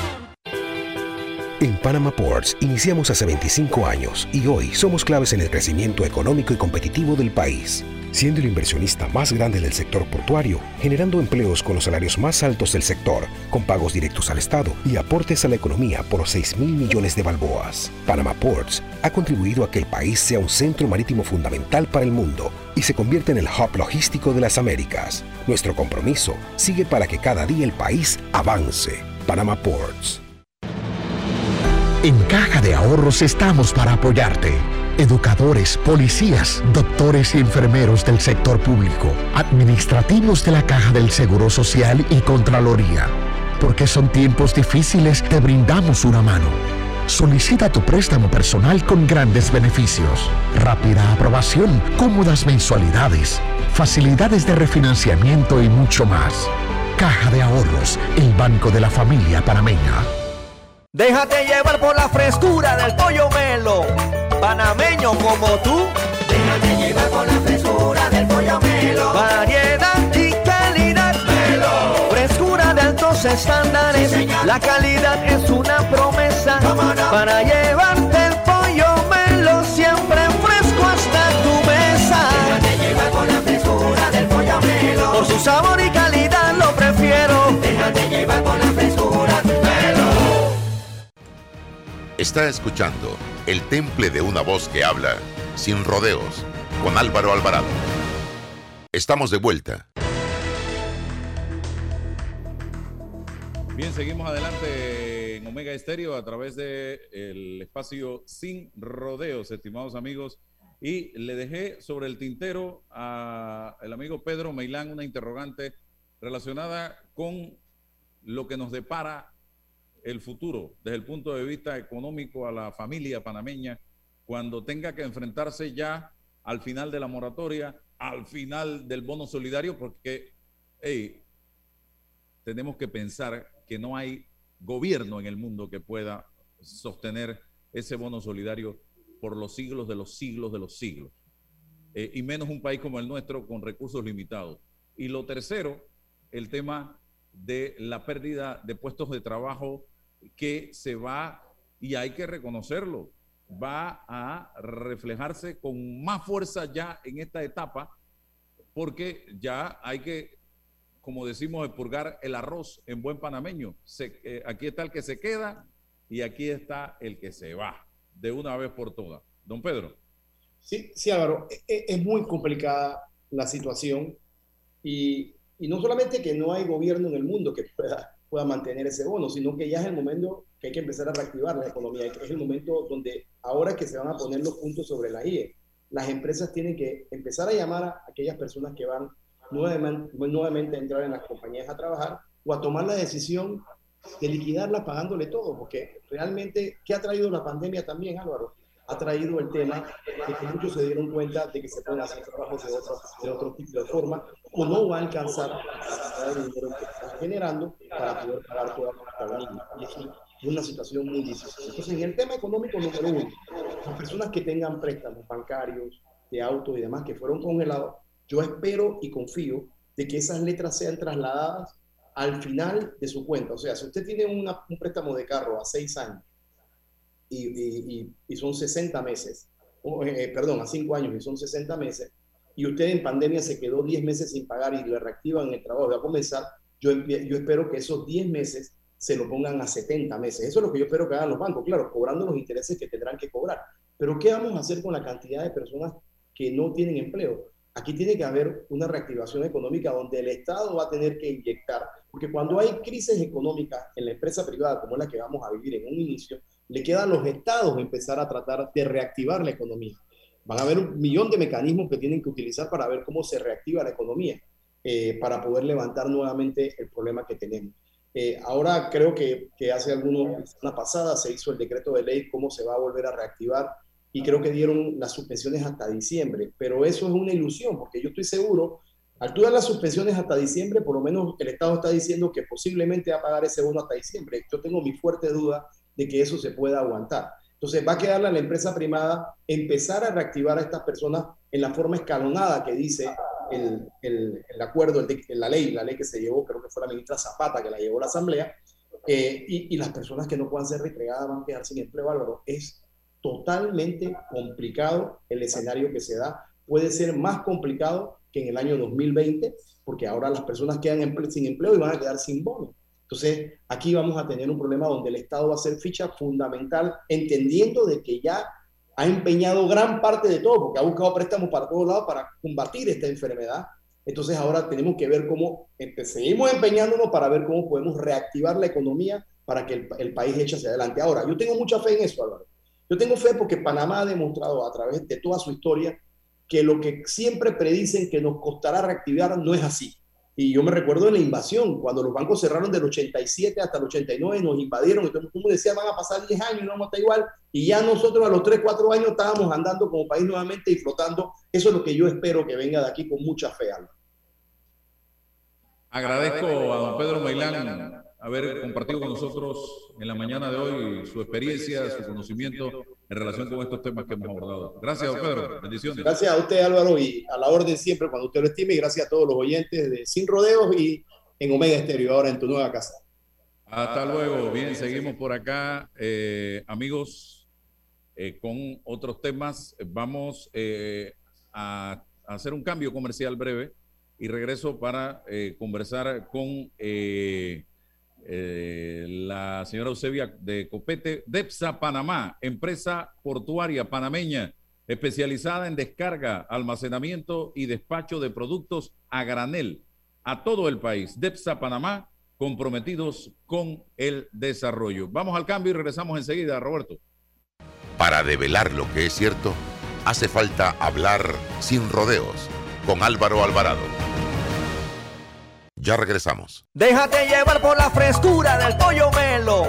En Panama Ports iniciamos hace 25 años y hoy somos claves en el crecimiento económico y competitivo del país siendo el inversionista más grande del sector portuario, generando empleos con los salarios más altos del sector, con pagos directos al Estado y aportes a la economía por 6 mil millones de balboas. Panama Ports ha contribuido a que el país sea un centro marítimo fundamental para el mundo y se convierta en el hub logístico de las Américas. Nuestro compromiso sigue para que cada día el país avance. Panama Ports. En Caja de Ahorros estamos para apoyarte educadores, policías, doctores y enfermeros del sector público, administrativos de la Caja del Seguro Social y Contraloría. Porque son tiempos difíciles, te brindamos una mano. Solicita tu préstamo personal con grandes beneficios, rápida aprobación, cómodas mensualidades, facilidades de refinanciamiento y mucho más. Caja de Ahorros, el banco de la familia panameña. Déjate llevar por la frescura del pollo melo panameño como tú. Déjate llevar por la frescura del pollo melo. Variedad y calidad. Melo. Frescura de altos estándares. la calidad es una promesa. Para llevarte Está escuchando el temple de una voz que habla, sin rodeos, con Álvaro Alvarado. Estamos de vuelta. Bien, seguimos adelante en Omega Estéreo a través del el espacio Sin Rodeos, estimados amigos. Y le dejé sobre el tintero al amigo Pedro Meilán una interrogante relacionada con lo que nos depara el futuro desde el punto de vista económico a la familia panameña cuando tenga que enfrentarse ya al final de la moratoria, al final del bono solidario, porque tenemos que pensar que no hay gobierno en el mundo que pueda sostener ese bono solidario por los siglos de los siglos de los siglos, eh, y menos un país como el nuestro con recursos limitados. Y lo tercero, el tema de la pérdida de puestos de trabajo que se va, y hay que reconocerlo, va a reflejarse con más fuerza ya en esta etapa, porque ya hay que, como decimos, purgar el arroz en buen panameño. Eh, aquí está el que se queda y aquí está el que se va, de una vez por todas. Don Pedro. Sí, sí, Álvaro, e, e, es muy complicada la situación y, y, no solamente que no hay gobierno en el mundo que pueda, pueda mantener ese bono, sino que ya es el momento que hay que empezar a reactivar la economía. Es el momento donde ahora que se van a poner los puntos sobre la IE, las empresas tienen que empezar a llamar a aquellas personas que van nuevamente, nuevamente a entrar en las compañías a trabajar o a tomar la decisión de liquidarla pagándole todo, porque realmente, ¿qué ha traído la pandemia también, Álvaro? Ha traído el tema de que muchos se dieron cuenta de que se pueden hacer trabajos de otro, de otro tipo de forma o no va a alcanzar la dinero que está generando para poder pagar toda la línea. Y es una situación muy difícil. Entonces, en el tema económico, número uno, las personas que tengan préstamos bancarios, de autos y demás que fueron congelados, yo espero y confío de que esas letras sean trasladadas al final de su cuenta. O sea, si usted tiene un préstamo de carro a seis años y, y, son 60 meses, eh, eh, perdón, a cinco años y son 60 meses, y usted en pandemia se quedó 10 meses sin pagar y le reactivan el trabajo, va a comenzar, yo, yo espero que esos 10 meses se lo pongan a 70 meses. Eso es lo que yo espero que hagan los bancos, claro, cobrando los intereses que tendrán que cobrar. Pero ¿qué vamos a hacer con la cantidad de personas que no tienen empleo? Aquí tiene que haber una reactivación económica donde el Estado va a tener que inyectar, porque cuando hay crisis económica en la empresa privada, como la que vamos a vivir en un inicio, le queda a los estados empezar a tratar de reactivar la economía. Van a haber un millón de mecanismos que tienen que utilizar para ver cómo se reactiva la economía, eh, para poder levantar nuevamente el problema que tenemos. Eh, ahora creo que, que hace algunos, una pasada se hizo el decreto de ley, cómo se va a volver a reactivar y creo que dieron las suspensiones hasta diciembre, pero eso es una ilusión, porque yo estoy seguro, al tú dar las suspensiones hasta diciembre, por lo menos el Estado está diciendo que posiblemente va a pagar ese bono hasta diciembre. Yo tengo mi fuerte duda de que eso se pueda aguantar. Entonces va a quedarle a la empresa primada empezar a reactivar a estas personas en la forma escalonada que dice el, el, acuerdo, el, la ley, la ley que se llevó, creo que fue la ministra Zapata que la llevó a la Asamblea, eh, y, y, las personas que no puedan ser restregadas van a quedar sin empleo, Álvaro. Es totalmente complicado el escenario que se da. Puede ser más complicado que en el año 2020, porque ahora las personas quedan sin empleo y van a quedar sin bono. Entonces, aquí vamos a tener un problema donde el Estado va a ser ficha fundamental, entendiendo de que ya ha empeñado gran parte de todo, porque ha buscado préstamos para todos lados para combatir esta enfermedad. Entonces, ahora tenemos que ver cómo seguimos empeñándonos para ver cómo podemos reactivar la economía para que el, el país eche hacia adelante. Ahora, yo tengo mucha fe en eso, Álvaro. Yo tengo fe porque Panamá ha demostrado a través de toda su historia que lo que siempre predicen que nos costará reactivar no es así. Y yo me recuerdo de la invasión, cuando los bancos cerraron del 87 hasta el 89, nos invadieron, y el mundo decía, van a pasar 10 años y no vamos a estar igual, y ya nosotros a los 3, 4 años estábamos andando como país nuevamente y flotando. Eso es lo que yo espero que venga de aquí con mucha fe. Agradezco a don Pedro Mailán haber compartido con nosotros en la mañana de hoy su experiencia, su conocimiento en relación con estos temas que hemos abordado. Gracias, don Pedro. Bendiciones. Gracias a usted, Álvaro, y a la orden siempre cuando usted lo estime. Y gracias a todos los oyentes de Sin Rodeos y en Omega Estéreo, ahora en tu nueva casa. Hasta luego. Bien, seguimos por acá, eh, amigos, eh, con otros temas. Vamos eh, a hacer un cambio comercial breve y regreso para conversar con eh, la señora Eusebia de Copete, DEPSA Panamá, empresa portuaria panameña especializada en descarga, almacenamiento y despacho de productos a granel a todo el país. DEPSA Panamá, comprometidos con el desarrollo. Vamos al cambio y regresamos enseguida, Roberto. Para develar lo que es cierto, hace falta hablar sin rodeos con Álvaro Alvarado. Ya regresamos. Déjate llevar por la frescura del pollo melo.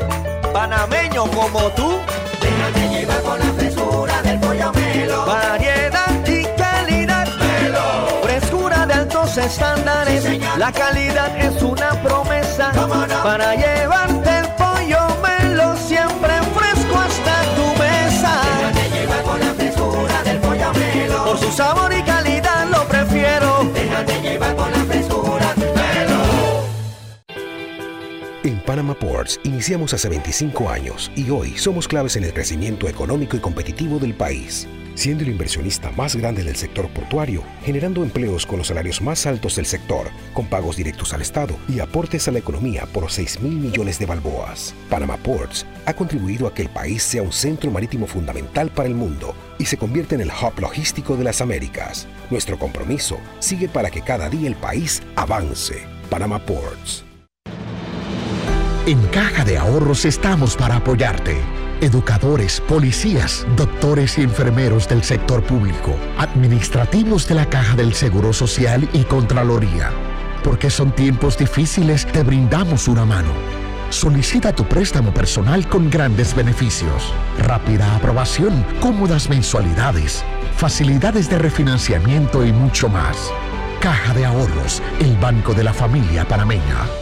Panameño como tú. Déjate llevar por la frescura del pollo melo. Variedad y calidad. Melo. Frescura de altos estándares. la calidad es una promesa. Para llevarte el pollo melo siempre fresco hasta tu mesa. Déjate llevar por la frescura del pollo melo. Por su sabor y calidad lo prefiero. Déjate llevar por la En Panama Ports iniciamos hace 25 años y hoy somos claves en el crecimiento económico y competitivo del país siendo el inversionista más grande del sector portuario, generando empleos con los salarios más altos del sector, con pagos directos al Estado y aportes a la economía por 6 mil millones de balboas. Panama Ports ha contribuido a que el país sea un centro marítimo fundamental para el mundo y se convierte en el hub logístico de las Américas. Nuestro compromiso sigue para que cada día el país avance. Panama Ports. En Caja de Ahorros estamos para apoyarte. Educadores, policías, doctores y enfermeros del sector público, administrativos de la Caja del Seguro Social y Contraloría. Porque son tiempos difíciles, te brindamos una mano. Solicita tu préstamo personal con grandes beneficios, rápida aprobación, cómodas mensualidades, facilidades de refinanciamiento y mucho más. Caja de Ahorros, el banco de la familia panameña.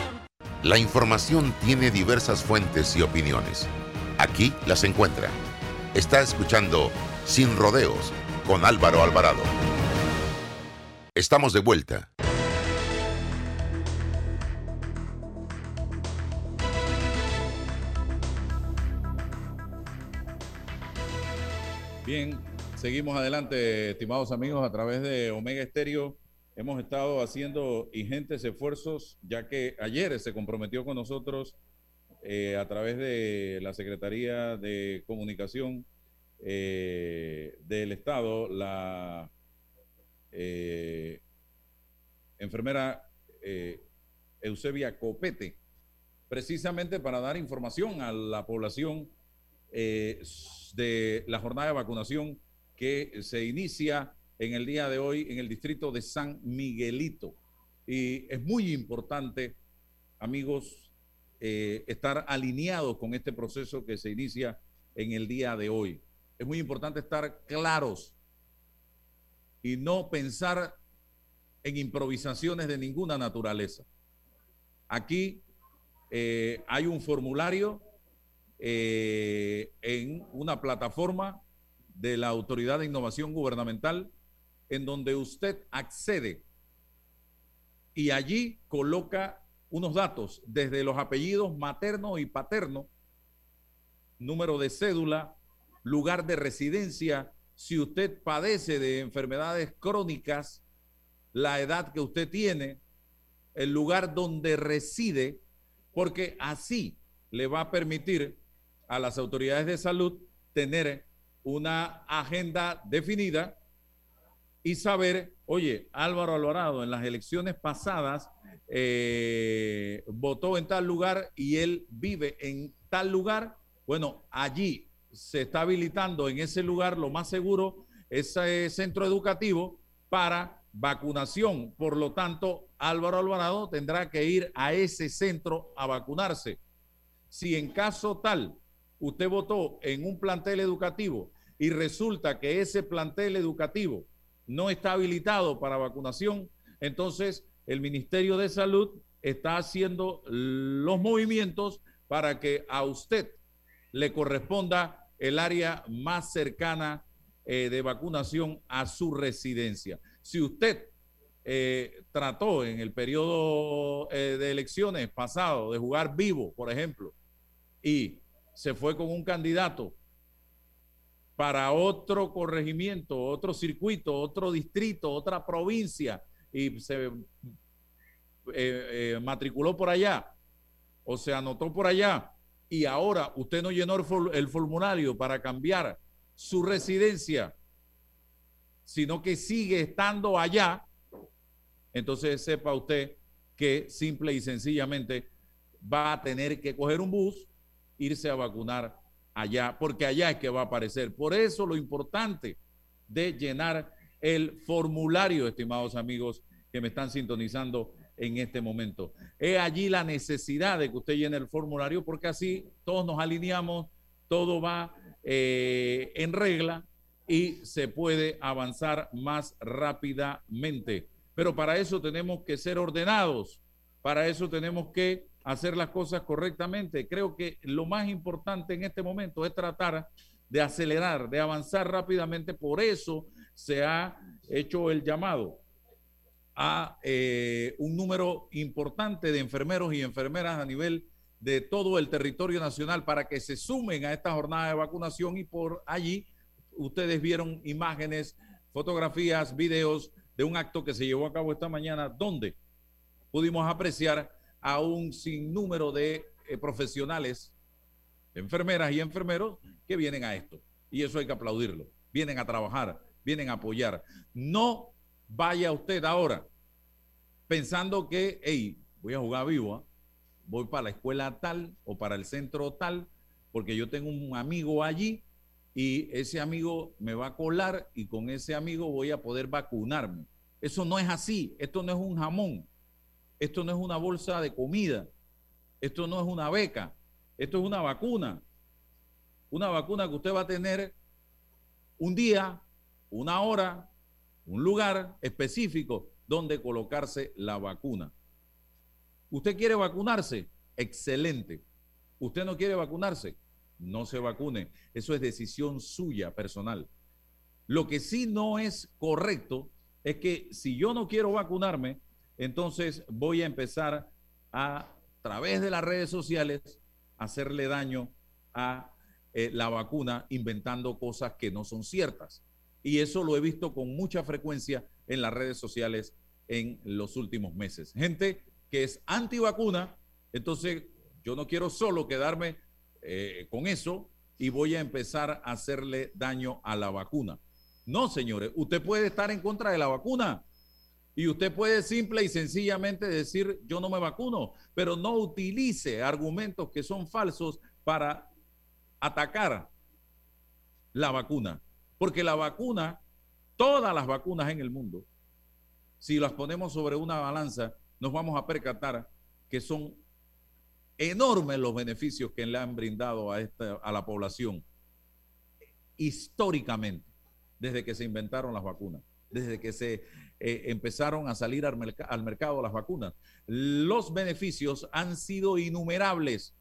La información tiene diversas fuentes y opiniones. Aquí las encuentra. Está escuchando Sin Rodeos con Álvaro Alvarado. Estamos de vuelta. Bien, seguimos adelante, estimados amigos, a través de Omega Estéreo. Hemos estado haciendo ingentes esfuerzos, ya que ayer se comprometió con nosotros eh, a través de la Secretaría de Comunicación eh, del Estado, la eh, enfermera Eusebia Copete, precisamente para dar información a la población de la jornada de vacunación que se inicia en el día de hoy en el distrito de San Miguelito. Y es muy importante, amigos, eh, estar alineados con este proceso que se inicia en el día de hoy. Es muy importante estar claros y no pensar en improvisaciones de ninguna naturaleza. Aquí eh, hay un formulario eh, en una plataforma de la Autoridad de Innovación Gubernamental en donde usted accede y allí coloca unos datos desde los apellidos materno y paterno, número de cédula, lugar de residencia, si usted padece de enfermedades crónicas, la edad que usted tiene, el lugar donde reside, porque así le va a permitir a las autoridades de salud tener una agenda definida y saber, oye, Álvaro Alvarado en las elecciones pasadas eh, votó en tal lugar y él vive en tal lugar, bueno, allí se está habilitando en ese lugar, lo más seguro, ese centro educativo para vacunación. Por lo tanto, Álvaro Alvarado tendrá que ir a ese centro a vacunarse. Si en caso tal usted votó en un plantel educativo y resulta que ese plantel educativo no está habilitado para vacunación, entonces el Ministerio de Salud está haciendo los movimientos para que a usted le corresponda el área más cercana eh, de vacunación a su residencia. Si usted eh, trató en el periodo eh, de elecciones pasado de jugar vivo, por ejemplo, y se fue con un candidato para otro corregimiento, otro circuito, otro distrito, otra provincia y se eh, eh, matriculó por allá o se anotó por allá y ahora usted no llenó el, formulario para cambiar su residencia, sino que sigue estando allá, entonces sepa usted que simple y sencillamente va a tener que coger un bus, irse a vacunar allá, porque allá es que va a aparecer. Por eso lo importante de llenar el formulario, estimados amigos que me están sintonizando en este momento. Es allí la necesidad de que usted llene el formulario porque así todos nos alineamos, todo va eh, en regla y se puede avanzar más rápidamente. Pero para eso tenemos que ser ordenados, para eso tenemos que hacer las cosas correctamente. Creo que lo más importante en este momento es tratar de acelerar, de avanzar rápidamente. Por eso se ha hecho el llamado a eh, un número importante de enfermeros y enfermeras a nivel de todo el territorio nacional para que se sumen a esta jornada de vacunación y por allí ustedes vieron imágenes, fotografías, videos de un acto que se llevó a cabo esta mañana donde pudimos apreciar a un sinnúmero de eh, profesionales, enfermeras y enfermeros que vienen a esto. Y eso hay que aplaudirlo. Vienen a trabajar, vienen a apoyar. No vaya usted ahora pensando que, hey, voy a jugar vivo, ¿ah? voy para la escuela tal o para el centro tal, porque yo tengo un amigo allí y ese amigo me va a colar y con ese amigo voy a poder vacunarme. Eso no es así, esto no es un jamón, esto no es una bolsa de comida, esto no es una beca, esto es una vacuna. Una vacuna que usted va a tener un día, una hora, un lugar específico donde colocarse la vacuna. ¿Usted quiere vacunarse? Excelente. ¿Usted no quiere vacunarse? No se vacune. Eso es decisión suya personal. Lo que sí no es correcto es que si yo no quiero vacunarme, entonces voy a empezar a, través de las redes sociales, hacerle daño a eh, la vacuna inventando cosas que no son ciertas. Y eso lo he visto con mucha frecuencia en las redes sociales en los últimos meses. Gente que es antivacuna, entonces yo no quiero solo quedarme eh, con eso y voy a empezar a hacerle daño a la vacuna. No, señores, usted puede estar en contra de la vacuna, y usted puede simple y sencillamente decir, yo no me vacuno, pero no utilice argumentos que son falsos para atacar la vacuna. Porque la vacuna, todas las vacunas en el mundo, si las ponemos sobre una balanza, nos vamos a percatar que son enormes los beneficios que le han brindado a, esta, a la población históricamente, desde que se inventaron las vacunas, desde que se eh, empezaron a salir al, mercado las vacunas. Los beneficios han sido innumerables.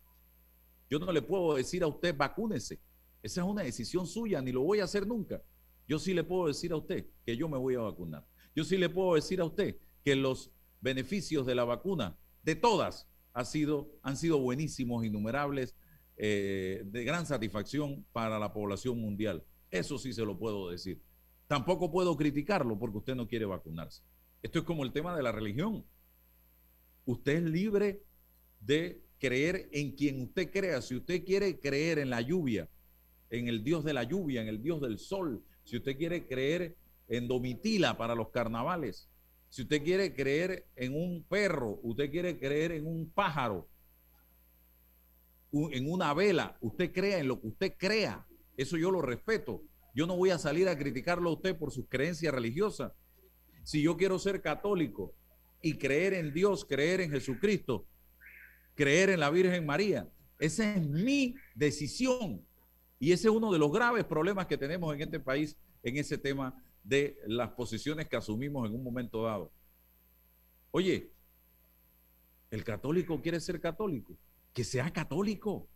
Yo no le puedo decir a usted vacúnese. Esa es una decisión suya, ni lo voy a hacer nunca. Yo sí le puedo decir a usted que yo me voy a vacunar. Yo sí le puedo decir a usted que los beneficios de la vacuna, de todas, ha sido, han sido buenísimos, innumerables, eh, de gran satisfacción para la población mundial. Eso sí se lo puedo decir. Tampoco puedo criticarlo porque usted no quiere vacunarse. Esto es como el tema de la religión. Usted es libre de creer en quien usted crea. Si usted quiere creer en la lluvia, en el Dios de la lluvia, en el Dios del sol, si usted quiere creer en Domitila para los carnavales, si usted quiere creer en un perro, usted quiere creer en un pájaro, en una vela, usted crea en lo que usted crea. Eso yo lo respeto. Yo no voy a salir a criticarlo a usted por sus creencias religiosas. Si yo quiero ser católico y creer en Dios, creer en Jesucristo, creer en la Virgen María, esa es mi decisión. Y ese es uno de los graves problemas que tenemos en este país en ese tema de las posiciones que asumimos en un momento dado. Oye, el católico quiere ser católico, que sea católico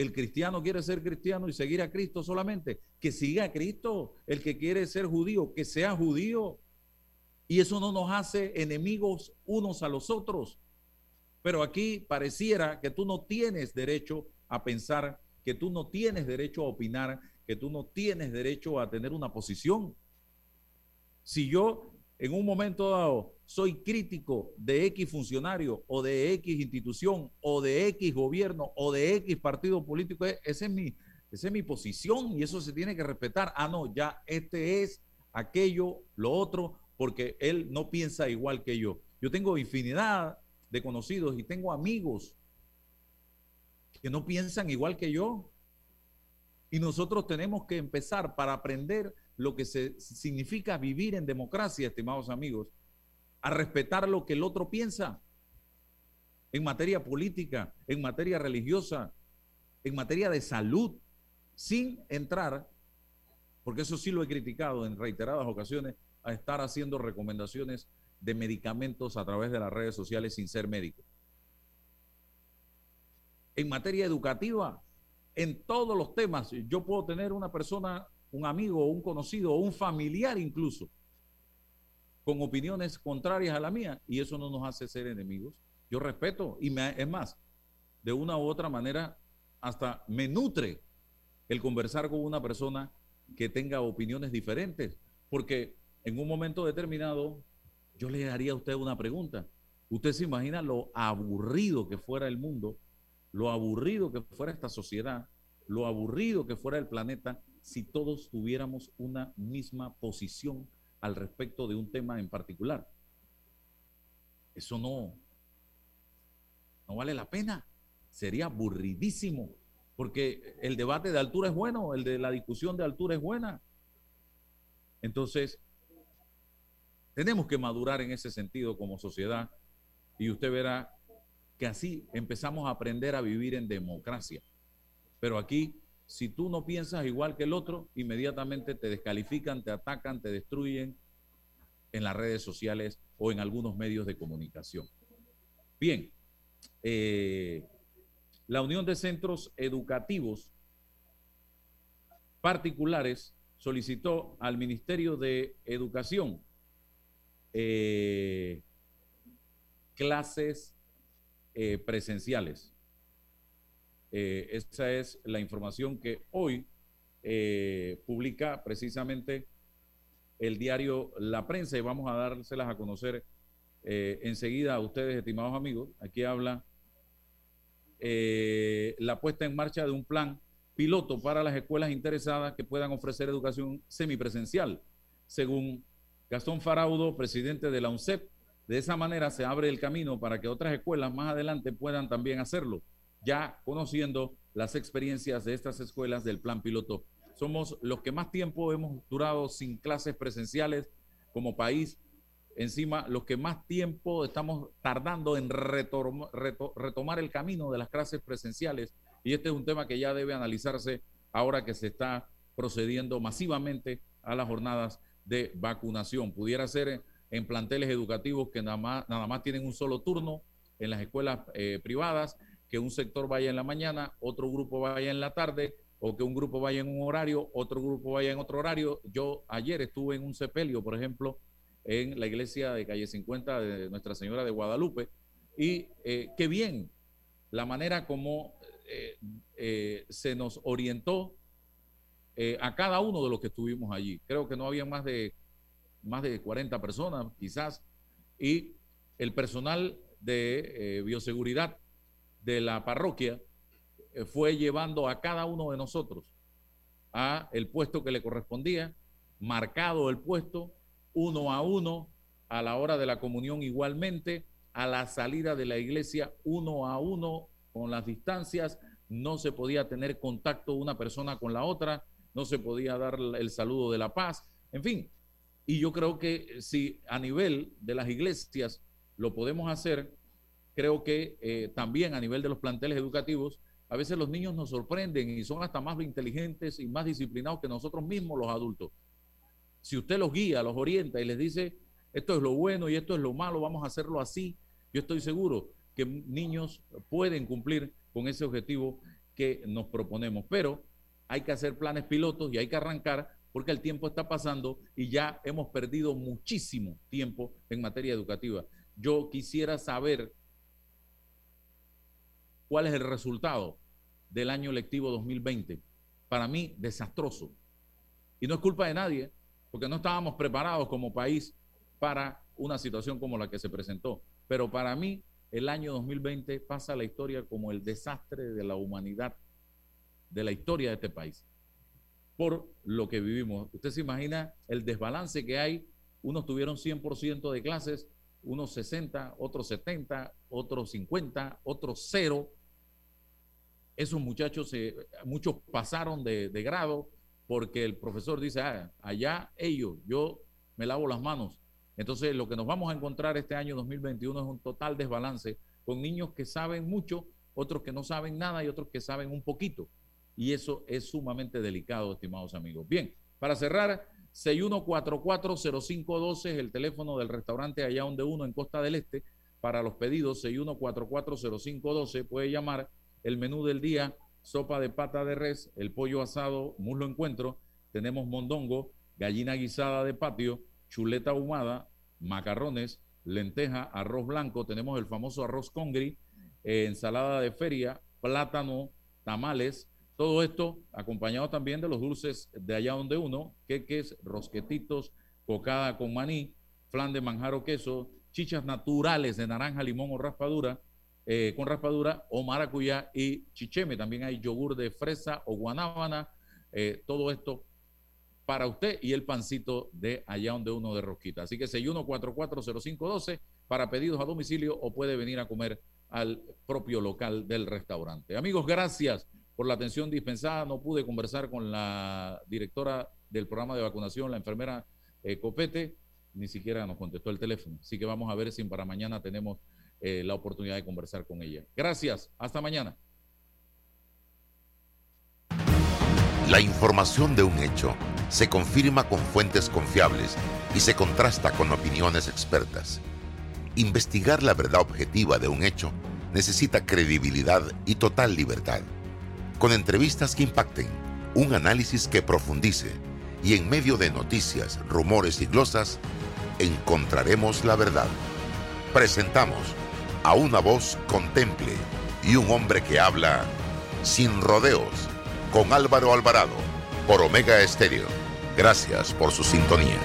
el cristiano quiere ser cristiano y seguir a Cristo solamente, que siga a Cristo. El que quiere ser judío, que sea judío. Y eso no nos hace enemigos unos a los otros. Pero aquí pareciera que tú no tienes derecho a pensar, que tú no tienes derecho a opinar, que tú no tienes derecho a tener una posición. Si yo en un momento dado soy crítico de X funcionario o de X institución o de X gobierno o de X partido político, e, esa es mi, esa es mi posición y eso se tiene que respetar. Ah, no, ya este es aquello, lo otro, porque él no piensa igual que yo. Yo tengo infinidad de conocidos y tengo amigos que no piensan igual que yo. Y nosotros tenemos que empezar para aprender lo que se, significa vivir en democracia, estimados amigos, a respetar lo que el otro piensa en materia política, en materia religiosa, en materia de salud, sin entrar porque eso sí lo he criticado en reiteradas ocasiones, a estar haciendo recomendaciones de medicamentos a través de las redes sociales sin ser médico. En materia educativa, en todos los temas, yo puedo tener una persona, un amigo, un conocido, un familiar incluso, con opiniones contrarias a la mía, y eso no nos hace ser enemigos. Yo respeto, y me, es más, de una u otra manera, hasta me nutre el conversar con una persona que tenga opiniones diferentes, porque en un momento determinado yo le haría a usted una pregunta. ¿Usted se imagina lo aburrido que fuera el mundo, lo aburrido que fuera esta sociedad, lo aburrido que fuera el planeta si todos tuviéramos una misma posición al respecto de un tema en particular? Eso no, no vale la pena. Sería aburridísimo, porque el debate de altura es bueno, el de la discusión de altura es buena. Entonces, tenemos que madurar en ese sentido como sociedad y usted verá que así empezamos a aprender a vivir en democracia. Pero aquí, si tú no piensas igual que el otro, inmediatamente te descalifican, te atacan, te destruyen en las redes sociales o en algunos medios de comunicación. Bien, eh, la Unión de Centros Educativos Particulares solicitó al Ministerio de Educación eh, clases eh, presenciales. Eh, esa es la información que hoy publica precisamente el diario La Prensa y vamos a dárselas a conocer enseguida a ustedes, estimados amigos. Aquí habla la puesta en marcha de un plan piloto para las escuelas interesadas que puedan ofrecer educación semipresencial, según Gastón Faraudo, presidente de la UNCEP. De esa manera se abre el camino para que otras escuelas más adelante puedan también hacerlo, ya conociendo las experiencias de estas escuelas del plan piloto. Somos los que más tiempo hemos durado sin clases presenciales como país. Encima, los que más tiempo estamos tardando en retomar el camino de las clases presenciales. Y este es un tema que ya debe analizarse ahora que se está procediendo masivamente a las jornadas de vacunación. Pudiera ser en planteles educativos que nada más, tienen un solo turno, en las escuelas eh, privadas, que un sector vaya en la mañana, otro grupo vaya en la tarde, o que un grupo vaya en un horario, otro grupo vaya en otro horario. Yo ayer estuve en un sepelio, por ejemplo, en la iglesia de calle 50 de Nuestra Señora de Guadalupe, y eh, qué bien la manera como eh, se nos orientó eh, a cada uno de los que estuvimos allí. Creo que no había más de, más de 40 personas, quizás, y el personal de eh, bioseguridad de la parroquia eh, fue llevando a cada uno de nosotros a el puesto que le correspondía, marcado el puesto, uno a uno, a la hora de la comunión igualmente, a la salida de la iglesia uno a uno con las distancias, no se podía tener contacto una persona con la otra, no se podía dar el saludo de la paz, en fin. Y yo creo que si a nivel de las iglesias lo podemos hacer, creo que eh, también a nivel de los planteles educativos, a veces los niños nos sorprenden y son hasta más inteligentes y más disciplinados que nosotros mismos los adultos. Si usted los guía, los orienta y les dice, esto es lo bueno y esto es lo malo, vamos a hacerlo así, yo estoy seguro que niños pueden cumplir con ese objetivo que nos proponemos. Pero hay que hacer planes pilotos y hay que arrancar porque el tiempo está pasando y ya hemos perdido muchísimo tiempo en materia educativa. Yo quisiera saber cuál es el resultado del año lectivo 2020. Para mí, desastroso. Y no es culpa de nadie, porque no estábamos preparados como país para una situación como la que se presentó. Pero para mí, el año 2020 pasa a la historia como el desastre de la humanidad de la historia de este país por lo que vivimos. Usted se imagina el desbalance que hay. Unos tuvieron 100% de clases, unos 60, otros 70, otros 50, otros cero. Esos muchachos, muchos pasaron de, grado porque el profesor dice, ah, allá ellos, yo me lavo las manos. Entonces, lo que nos vamos a encontrar este año 2021 es un total desbalance con niños que saben mucho, otros que no saben nada y otros que saben un poquito. Y eso es sumamente delicado, estimados amigos. Bien, Para cerrar, 61440512 es el teléfono del restaurante allá donde uno en Costa del Este. Para los pedidos, 61440512 puede llamar el menú del día, sopa de pata de res, el pollo asado, muslo encuentro, tenemos mondongo, gallina guisada de patio, chuleta ahumada, macarrones, lenteja, arroz blanco, tenemos el famoso arroz congri, eh, ensalada de feria, plátano, tamales, todo esto acompañado también de los dulces de allá donde uno, queques, rosquetitos, cocada con maní, flan de manjar queso, chichas naturales de naranja, limón o raspadura, eh, con raspadura o maracuyá y chicheme. También hay yogur de fresa o guanábana. Eh, todo esto para usted y el pancito de allá donde uno de rosquita. Así que 61440512 para pedidos a domicilio o puede venir a comer al propio local del restaurante. Amigos, gracias por la atención dispensada. No pude conversar con la directora del programa de vacunación, la enfermera eh, Copete, ni siquiera nos contestó el teléfono. Así que vamos a ver si para mañana tenemos eh, la oportunidad de conversar con ella. Gracias, hasta mañana. La información de un hecho se confirma con fuentes confiables y se contrasta con opiniones expertas. Investigar la verdad objetiva de un hecho necesita credibilidad y total libertad. Con entrevistas que impacten, un análisis que profundice y en medio de noticias, rumores y glosas, encontraremos la verdad. Presentamos a una voz contemple y un hombre que habla sin rodeos con Álvaro Alvarado por Omega Estéreo. Gracias por su sintonía.